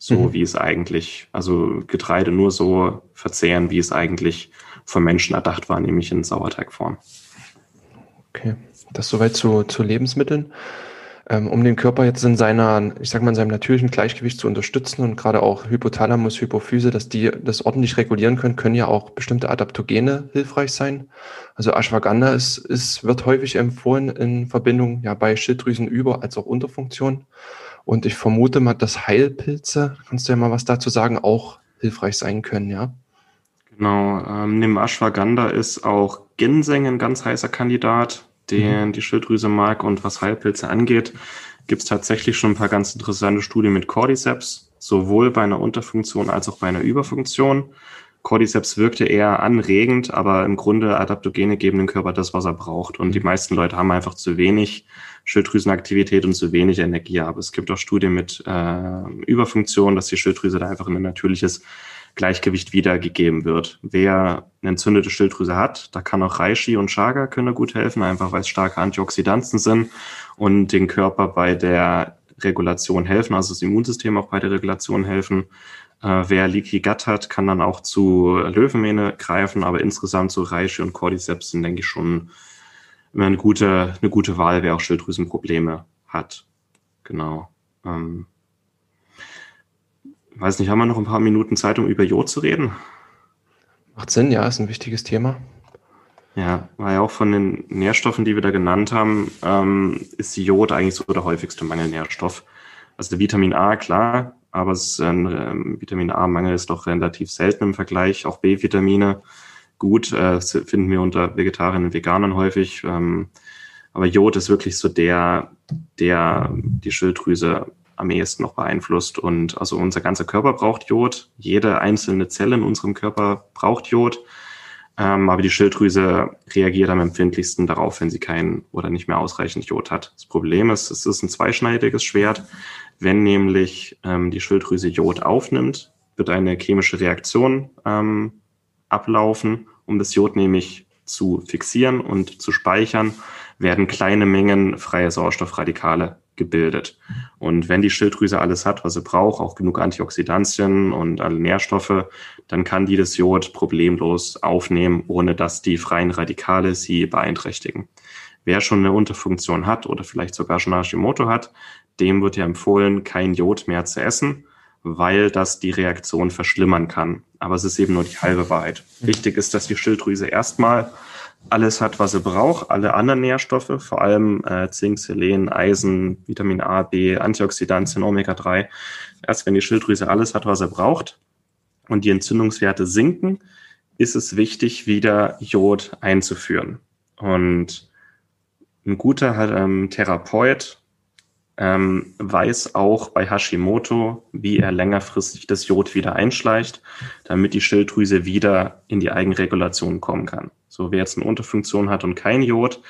so mhm. wie es eigentlich, also Getreide nur so verzehren, wie es eigentlich von Menschen erdacht war, nämlich in Sauerteigform. Okay, das soweit zu, zu Lebensmitteln. Ähm, um den Körper jetzt in seiner, ich sag mal, in seinem natürlichen Gleichgewicht zu unterstützen und gerade auch Hypothalamus, Hypophyse, dass die das ordentlich regulieren können, können ja auch bestimmte Adaptogene hilfreich sein. Also Ashwagandha ist, ist, wird häufig empfohlen in Verbindung ja bei Schilddrüsenüber- als auch Unterfunktion. Und ich vermute mal, dass Heilpilze, kannst du ja mal was dazu sagen, auch hilfreich sein können, ja? Genau, ähm, neben Ashwagandha ist auch Ginseng ein ganz heißer Kandidat, den mhm. die Schilddrüse mag. Und was Heilpilze angeht, gibt es tatsächlich schon ein paar ganz interessante Studien mit Cordyceps, sowohl bei einer Unterfunktion als auch bei einer Überfunktion. Cordyceps wirkte eher anregend, aber im Grunde Adaptogene geben dem Körper das, was er braucht. Und die mhm. meisten Leute haben einfach zu wenig Schilddrüsenaktivität und zu wenig Energie. Aber es gibt auch Studien mit äh, Überfunktion, dass die Schilddrüse da einfach in ein natürliches Gleichgewicht wiedergegeben wird. Wer eine entzündete Schilddrüse hat, da kann auch Reishi und Chaga können gut helfen, einfach weil es starke Antioxidantien sind und den Körper bei der Regulation helfen, also das Immunsystem auch bei der Regulation helfen. Äh, wer Leaky Gut hat, kann dann auch zu Löwenmähne greifen, aber insgesamt so Reishi und Cordyceps sind, denke ich, schon immer eine gute, eine gute Wahl, wer auch Schilddrüsenprobleme hat. Genau. Ähm, weiß nicht, haben wir noch ein paar Minuten Zeit, um über Jod zu reden? Macht Sinn, ja, ist ein wichtiges Thema. Ja, weil auch von den Nährstoffen, die wir da genannt haben, ähm, ist Jod eigentlich so der häufigste Mangelnährstoff. Also der Vitamin A, klar, aber es, äh, Vitamin A-Mangel ist doch relativ selten im Vergleich. Auch B-Vitamine gut, äh, finden wir unter Vegetariern und Veganern häufig. Ähm, aber Jod ist wirklich so der, der die Schilddrüse am ehesten noch beeinflusst. Und also unser ganzer Körper braucht Jod. Jede einzelne Zelle in unserem Körper braucht Jod. Ähm, aber die Schilddrüse reagiert am empfindlichsten darauf, wenn sie kein oder nicht mehr ausreichend Jod hat. Das Problem ist, es ist ein zweischneidiges Schwert. Wenn nämlich ähm, die Schilddrüse Jod aufnimmt, wird eine chemische Reaktion ähm, ablaufen, um das Jod nämlich zu fixieren und zu speichern, werden kleine Mengen freie Sauerstoffradikale gebildet. Und wenn die Schilddrüse alles hat, was sie braucht, auch genug Antioxidantien und alle Nährstoffe, dann kann die das Jod problemlos aufnehmen, ohne dass die freien Radikale sie beeinträchtigen. Wer schon eine Unterfunktion hat oder vielleicht sogar schon Hashimoto hat, dem wird ja empfohlen, kein Jod mehr zu essen, weil das die Reaktion verschlimmern kann. Aber es ist eben nur die halbe Wahrheit. Mhm. Wichtig ist, dass die Schilddrüse erstmal alles hat, was sie braucht, alle anderen Nährstoffe, vor allem äh, Zink, Selen, Eisen, Vitamin A, B, Antioxidantien, Omega-3. Erst wenn die Schilddrüse alles hat, was er braucht und die Entzündungswerte sinken, ist es wichtig, wieder Jod einzuführen. Und ein guter ähm, Therapeut ähm, weiß auch bei Hashimoto, wie er längerfristig das Jod wieder einschleicht, damit die Schilddrüse wieder in die Eigenregulation kommen kann. So, wer jetzt eine Unterfunktion hat und kein Jod,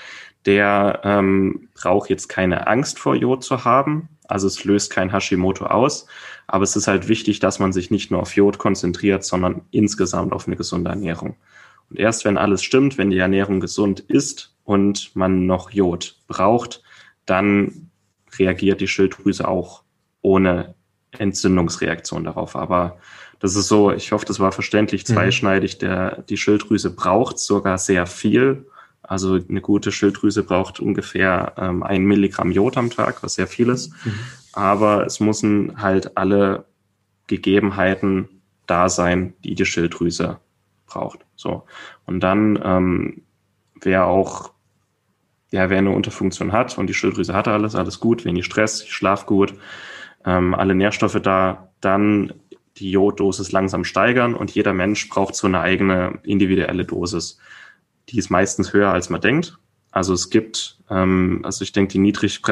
der ähm, braucht jetzt keine Angst vor Jod zu haben. Also es löst kein Hashimoto aus. Aber es ist halt wichtig, dass man sich nicht nur auf Jod konzentriert, sondern insgesamt auf eine gesunde Ernährung. Und erst wenn alles stimmt, wenn die Ernährung gesund ist und man noch Jod braucht, dann reagiert die Schilddrüse auch ohne Entzündungsreaktion darauf. Aber das ist so, ich hoffe, das war verständlich, mhm. zweischneidig. Der, die Schilddrüse braucht sogar sehr viel. Also eine gute Schilddrüse braucht ungefähr ähm, ein Milligramm Jod am Tag, was sehr viel ist. Mhm. Aber es müssen halt alle Gegebenheiten da sein, die die Schilddrüse braucht. So. Und dann, ähm, wer auch ja, wer eine Unterfunktion hat und die Schilddrüse hat alles, alles gut, wenig Stress, ich schlaf gut, ähm, alle Nährstoffe da, dann die Joddosis langsam steigern und jeder Mensch braucht so eine eigene individuelle Dosis. Die ist meistens höher, als man denkt. Also es gibt, ähm, also ich denke, die niedrig,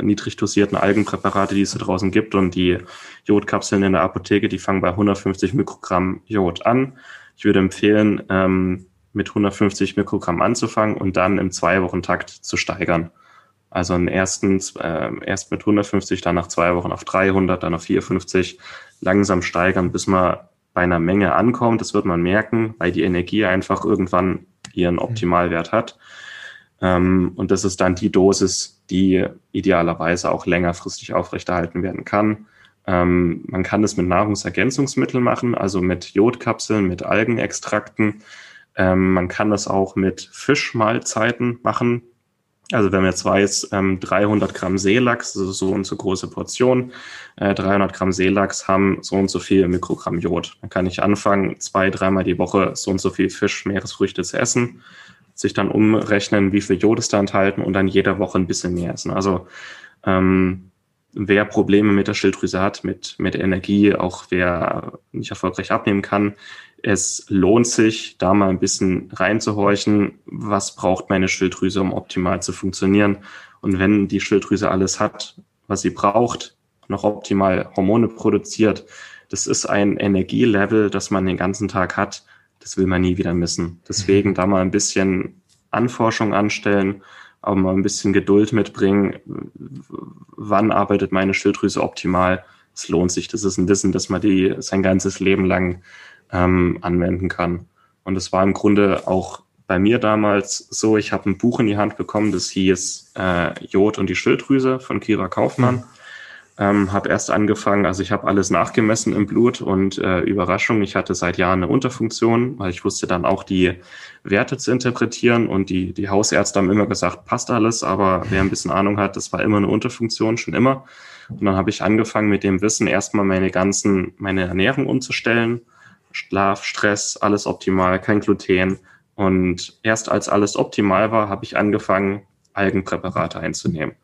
niedrig dosierten Algenpräparate, die es da draußen gibt und die Jodkapseln in der Apotheke, die fangen bei 150 Mikrogramm Jod an. Ich würde empfehlen, ähm, mit 150 Mikrogramm anzufangen und dann im Zwei-Wochen-Takt zu steigern. Also in ersten, äh, erst mit 150, dann nach zwei Wochen auf 300, dann auf 450, langsam steigern, bis man bei einer Menge ankommt. Das wird man merken, weil die Energie einfach irgendwann ihren Optimalwert hat. Ähm, und das ist dann die Dosis, die idealerweise auch längerfristig aufrechterhalten werden kann. Ähm, man kann das mit Nahrungsergänzungsmitteln machen, also mit Jodkapseln, mit Algenextrakten. Ähm, man kann das auch mit Fischmahlzeiten machen. Also wenn man jetzt weiß, ähm, 300 Gramm Seelachs, also so und so große Portion, äh, 300 Gramm Seelachs haben so und so viel Mikrogramm Jod. Dann kann ich anfangen, zwei, dreimal die Woche so und so viel Fisch, Meeresfrüchte zu essen, sich dann umrechnen, wie viel Jod ist da enthalten und dann jede Woche ein bisschen mehr essen. Also ähm, wer Probleme mit der Schilddrüse hat, mit, mit Energie, auch wer nicht erfolgreich abnehmen kann, es lohnt sich, da mal ein bisschen reinzuhorchen, was braucht meine Schilddrüse, um optimal zu funktionieren. Und wenn die Schilddrüse alles hat, was sie braucht, noch optimal Hormone produziert, das ist ein Energielevel, das man den ganzen Tag hat, das will man nie wieder missen. Deswegen da mal ein bisschen Anforschung anstellen, aber mal ein bisschen Geduld mitbringen. Wann arbeitet meine Schilddrüse optimal? Es lohnt sich. Das ist ein Wissen, dass man die sein ganzes Leben lang ähm, anwenden kann. Und es war im Grunde auch bei mir damals so, ich habe ein Buch in die Hand bekommen, das hieß äh, Jod und die Schilddrüse von Kira Kaufmann. Ähm, habe erst angefangen, also ich habe alles nachgemessen im Blut und äh, Überraschung, ich hatte seit Jahren eine Unterfunktion, weil ich wusste dann auch die Werte zu interpretieren und die, die Hausärzte haben immer gesagt, passt alles, aber wer ein bisschen Ahnung hat, das war immer eine Unterfunktion, schon immer. Und dann habe ich angefangen mit dem Wissen erstmal meine ganzen, meine Ernährung umzustellen, Schlaf, Stress, alles optimal, kein Gluten. Und erst als alles optimal war, habe ich angefangen, Algenpräparate einzunehmen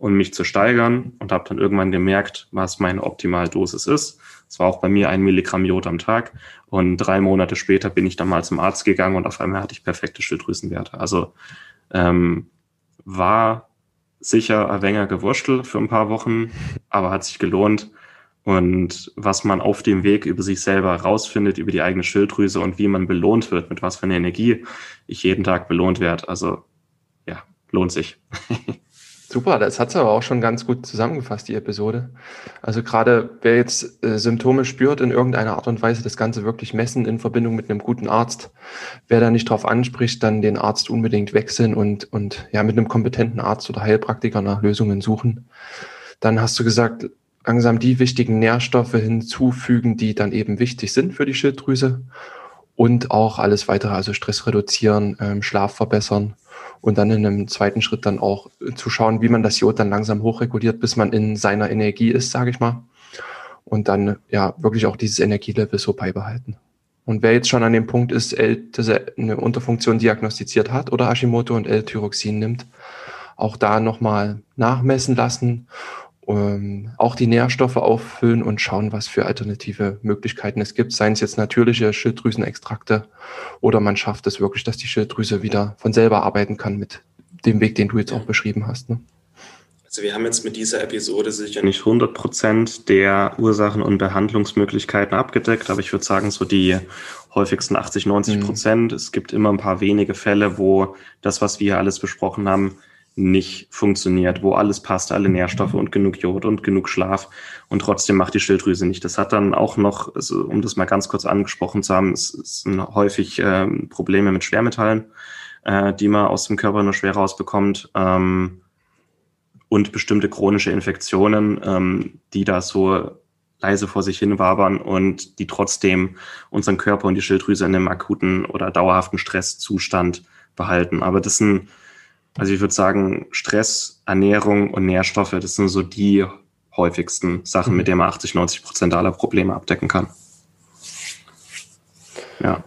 und mich zu steigern und habe dann irgendwann gemerkt, was meine Optimaldosis ist. Es war auch bei mir ein Milligramm Jod am Tag und drei Monate später bin ich dann mal zum Arzt gegangen und auf einmal hatte ich perfekte Schilddrüsenwerte. Also ähm, war sicher ein wenig gewurschtelt für ein paar Wochen, aber hat sich gelohnt und was man auf dem Weg über sich selber rausfindet, über die eigene Schilddrüse und wie man belohnt wird, mit was für einer Energie ich jeden Tag belohnt werde. Also ja, lohnt sich. <laughs> Super, das hat es aber auch schon ganz gut zusammengefasst, die Episode. Also gerade wer jetzt äh, Symptome spürt in irgendeiner Art und Weise, das Ganze wirklich messen in Verbindung mit einem guten Arzt. Wer da nicht drauf anspricht, dann den Arzt unbedingt wechseln und, und ja mit einem kompetenten Arzt oder Heilpraktiker nach Lösungen suchen. Dann hast du gesagt, langsam die wichtigen Nährstoffe hinzufügen, die dann eben wichtig sind für die Schilddrüse und auch alles weitere, also Stress reduzieren, ähm, Schlaf verbessern und dann in einem zweiten Schritt dann auch zu schauen, wie man das Jod dann langsam hochreguliert, bis man in seiner Energie ist, sage ich mal. Und dann ja wirklich auch dieses Energielevel so beibehalten. Und wer jetzt schon an dem Punkt ist, dass er eine Unterfunktion diagnostiziert hat oder Hashimoto und L-Tyroxin nimmt, auch da nochmal nachmessen lassen ähm, auch die Nährstoffe auffüllen und schauen, was für alternative Möglichkeiten es gibt, seien es jetzt natürliche Schilddrüsenextrakte oder man schafft es wirklich, dass die Schilddrüse wieder von selber arbeiten kann mit dem Weg, den du jetzt auch beschrieben hast. Ne? Also wir haben jetzt mit dieser Episode sicher nicht 100 Prozent der Ursachen und Behandlungsmöglichkeiten abgedeckt, aber ich würde sagen, so die häufigsten 80, 90 Prozent. Mhm. Es gibt immer ein paar wenige Fälle, wo das, was wir hier alles besprochen haben, nicht funktioniert, wo alles passt, alle Nährstoffe und genug Jod und genug Schlaf und trotzdem macht die Schilddrüse nicht. Das hat dann auch noch, also um das mal ganz kurz angesprochen zu haben, es, es sind häufig äh, Probleme mit Schwermetallen, äh, die man aus dem Körper nur schwer rausbekommt. Ähm, und bestimmte chronische Infektionen, ähm, die da so leise vor sich hin wabern und die trotzdem unseren Körper und die Schilddrüse in einem akuten oder dauerhaften Stresszustand behalten. Aber das sind, also ich würde sagen, Stress, Ernährung und Nährstoffe, das sind so die häufigsten Sachen, mit mhm. denen man 80, 90 Prozent aller Probleme abdecken kann. Ja.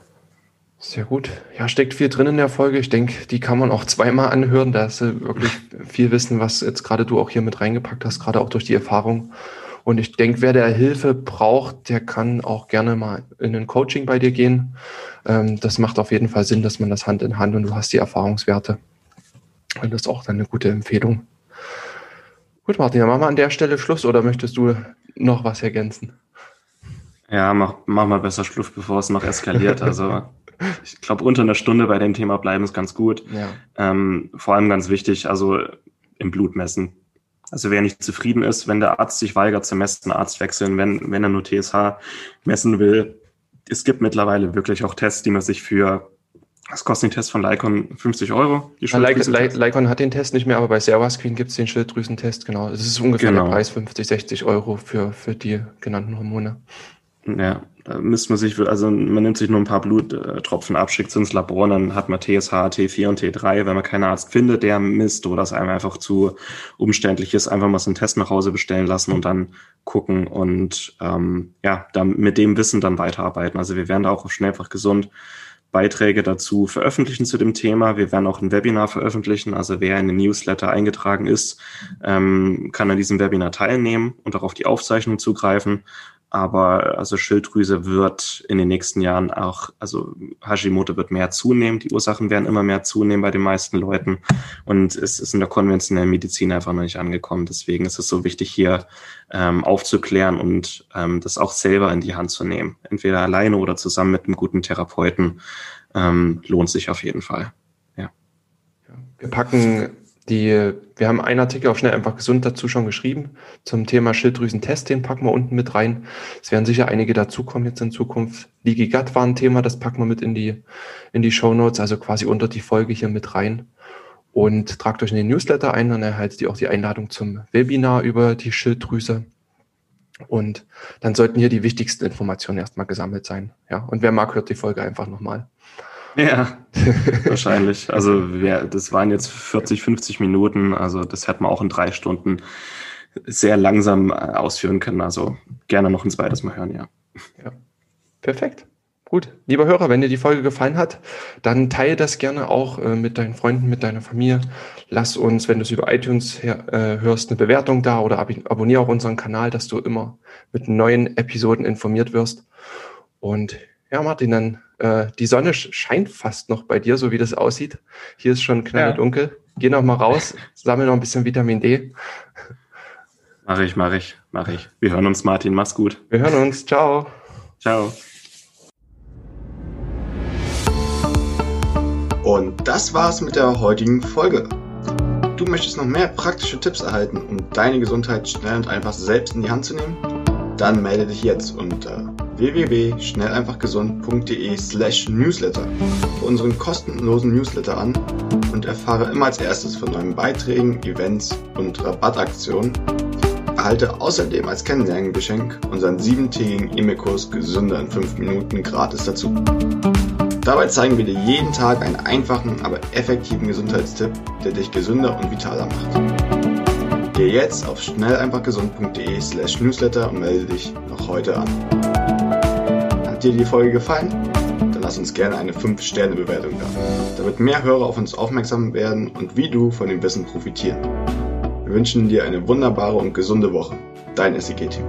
Sehr gut. Ja, steckt viel drin in der Folge. Ich denke, die kann man auch zweimal anhören. Da ist wirklich viel Wissen, was jetzt gerade du auch hier mit reingepackt hast, gerade auch durch die Erfahrung. Und ich denke, wer der Hilfe braucht, der kann auch gerne mal in ein Coaching bei dir gehen. Ähm, das macht auf jeden Fall Sinn, dass man das Hand in Hand und du hast die Erfahrungswerte. Das ist auch dann eine gute Empfehlung. Gut, Martin, dann machen wir an der Stelle Schluss oder möchtest du noch was ergänzen? Ja, mach, mach mal besser Schluss, bevor es noch eskaliert. Also <laughs> ich glaube, unter einer Stunde bei dem Thema bleiben ist ganz gut. Ja. Ähm, vor allem ganz wichtig, also im Blut messen. Also wer nicht zufrieden ist, wenn der Arzt sich weigert zu messen, Arzt wechseln, wenn, wenn er nur TSH messen will. Es gibt mittlerweile wirklich auch Tests, die man sich für, was kostet den Test von Lycon? 50 Euro? Ja, Lycon hat den Test nicht mehr, aber bei Servascreen gibt es den Schilddrüsentest, genau. Es ist ungefähr genau. der Preis 50, 60 Euro für, für die genannten Hormone. Ja, da müsste man sich, also man nimmt sich nur ein paar Bluttropfen ab, schickt ins Labor, dann hat man TSH, T4 und T3. Wenn man keinen Arzt findet, der misst oder es einem einfach zu umständlich ist, einfach mal so einen Test nach Hause bestellen lassen und dann gucken und ähm, ja, dann mit dem Wissen dann weiterarbeiten. Also wir werden da auch auf Schnellfach gesund Beiträge dazu veröffentlichen zu dem Thema. Wir werden auch ein Webinar veröffentlichen. Also wer in den Newsletter eingetragen ist, ähm, kann an diesem Webinar teilnehmen und auch auf die Aufzeichnung zugreifen. Aber also Schilddrüse wird in den nächsten Jahren auch, also Hashimoto wird mehr zunehmen. Die Ursachen werden immer mehr zunehmen bei den meisten Leuten. Und es ist in der konventionellen Medizin einfach noch nicht angekommen. Deswegen ist es so wichtig, hier ähm, aufzuklären und ähm, das auch selber in die Hand zu nehmen. Entweder alleine oder zusammen mit einem guten Therapeuten. Ähm, lohnt sich auf jeden Fall. Ja. Wir packen die, wir haben einen Artikel auf schnell einfach gesund dazu schon geschrieben zum Thema Schilddrüsentest, den packen wir unten mit rein. Es werden sicher einige dazukommen jetzt in Zukunft. Leaky Gut war ein Thema, das packen wir mit in die, in die Show Notes, also quasi unter die Folge hier mit rein. Und tragt euch in den Newsletter ein, dann erhaltet ihr auch die Einladung zum Webinar über die Schilddrüse. Und dann sollten hier die wichtigsten Informationen erstmal gesammelt sein. Ja, und wer mag, hört die Folge einfach nochmal. Ja, <laughs> wahrscheinlich. Also wir, das waren jetzt 40, 50 Minuten. Also das hätte man auch in drei Stunden sehr langsam äh, ausführen können. Also gerne noch ein zweites Mal hören, ja. Ja, perfekt. Gut, lieber Hörer, wenn dir die Folge gefallen hat, dann teile das gerne auch äh, mit deinen Freunden, mit deiner Familie. Lass uns, wenn du es über iTunes her, äh, hörst, eine Bewertung da oder ab abonniere auch unseren Kanal, dass du immer mit neuen Episoden informiert wirst. Und ja, Martin, dann äh, die Sonne scheint fast noch bei dir, so wie das aussieht. Hier ist schon knalldunkel. Ja. Geh noch mal raus, sammel noch ein bisschen Vitamin D. Mach ich, mach ich, mach ich. Wir hören uns, Martin. Mach's gut. Wir hören uns. Ciao. Ciao. Und das war's mit der heutigen Folge. Du möchtest noch mehr praktische Tipps erhalten, um deine Gesundheit schnell und einfach selbst in die Hand zu nehmen? Dann melde dich jetzt unter www.schnelleinfachgesund.de slash newsletter für unseren kostenlosen Newsletter an und erfahre immer als erstes von neuen Beiträgen, Events und Rabattaktionen. Erhalte außerdem als Kennenlerngeschenk unseren siebentägigen E-Mail-Kurs Gesünder in 5 Minuten gratis dazu. Dabei zeigen wir dir jeden Tag einen einfachen, aber effektiven Gesundheitstipp, der dich gesünder und vitaler macht. Geh jetzt auf schnelleinfachgesund.de slash newsletter und melde dich noch heute an. Hat dir die Folge gefallen? Dann lass uns gerne eine 5-Sterne-Bewertung da, damit mehr Hörer auf uns aufmerksam werden und wie du von dem Wissen profitieren. Wir wünschen dir eine wunderbare und gesunde Woche. Dein SEG-Team.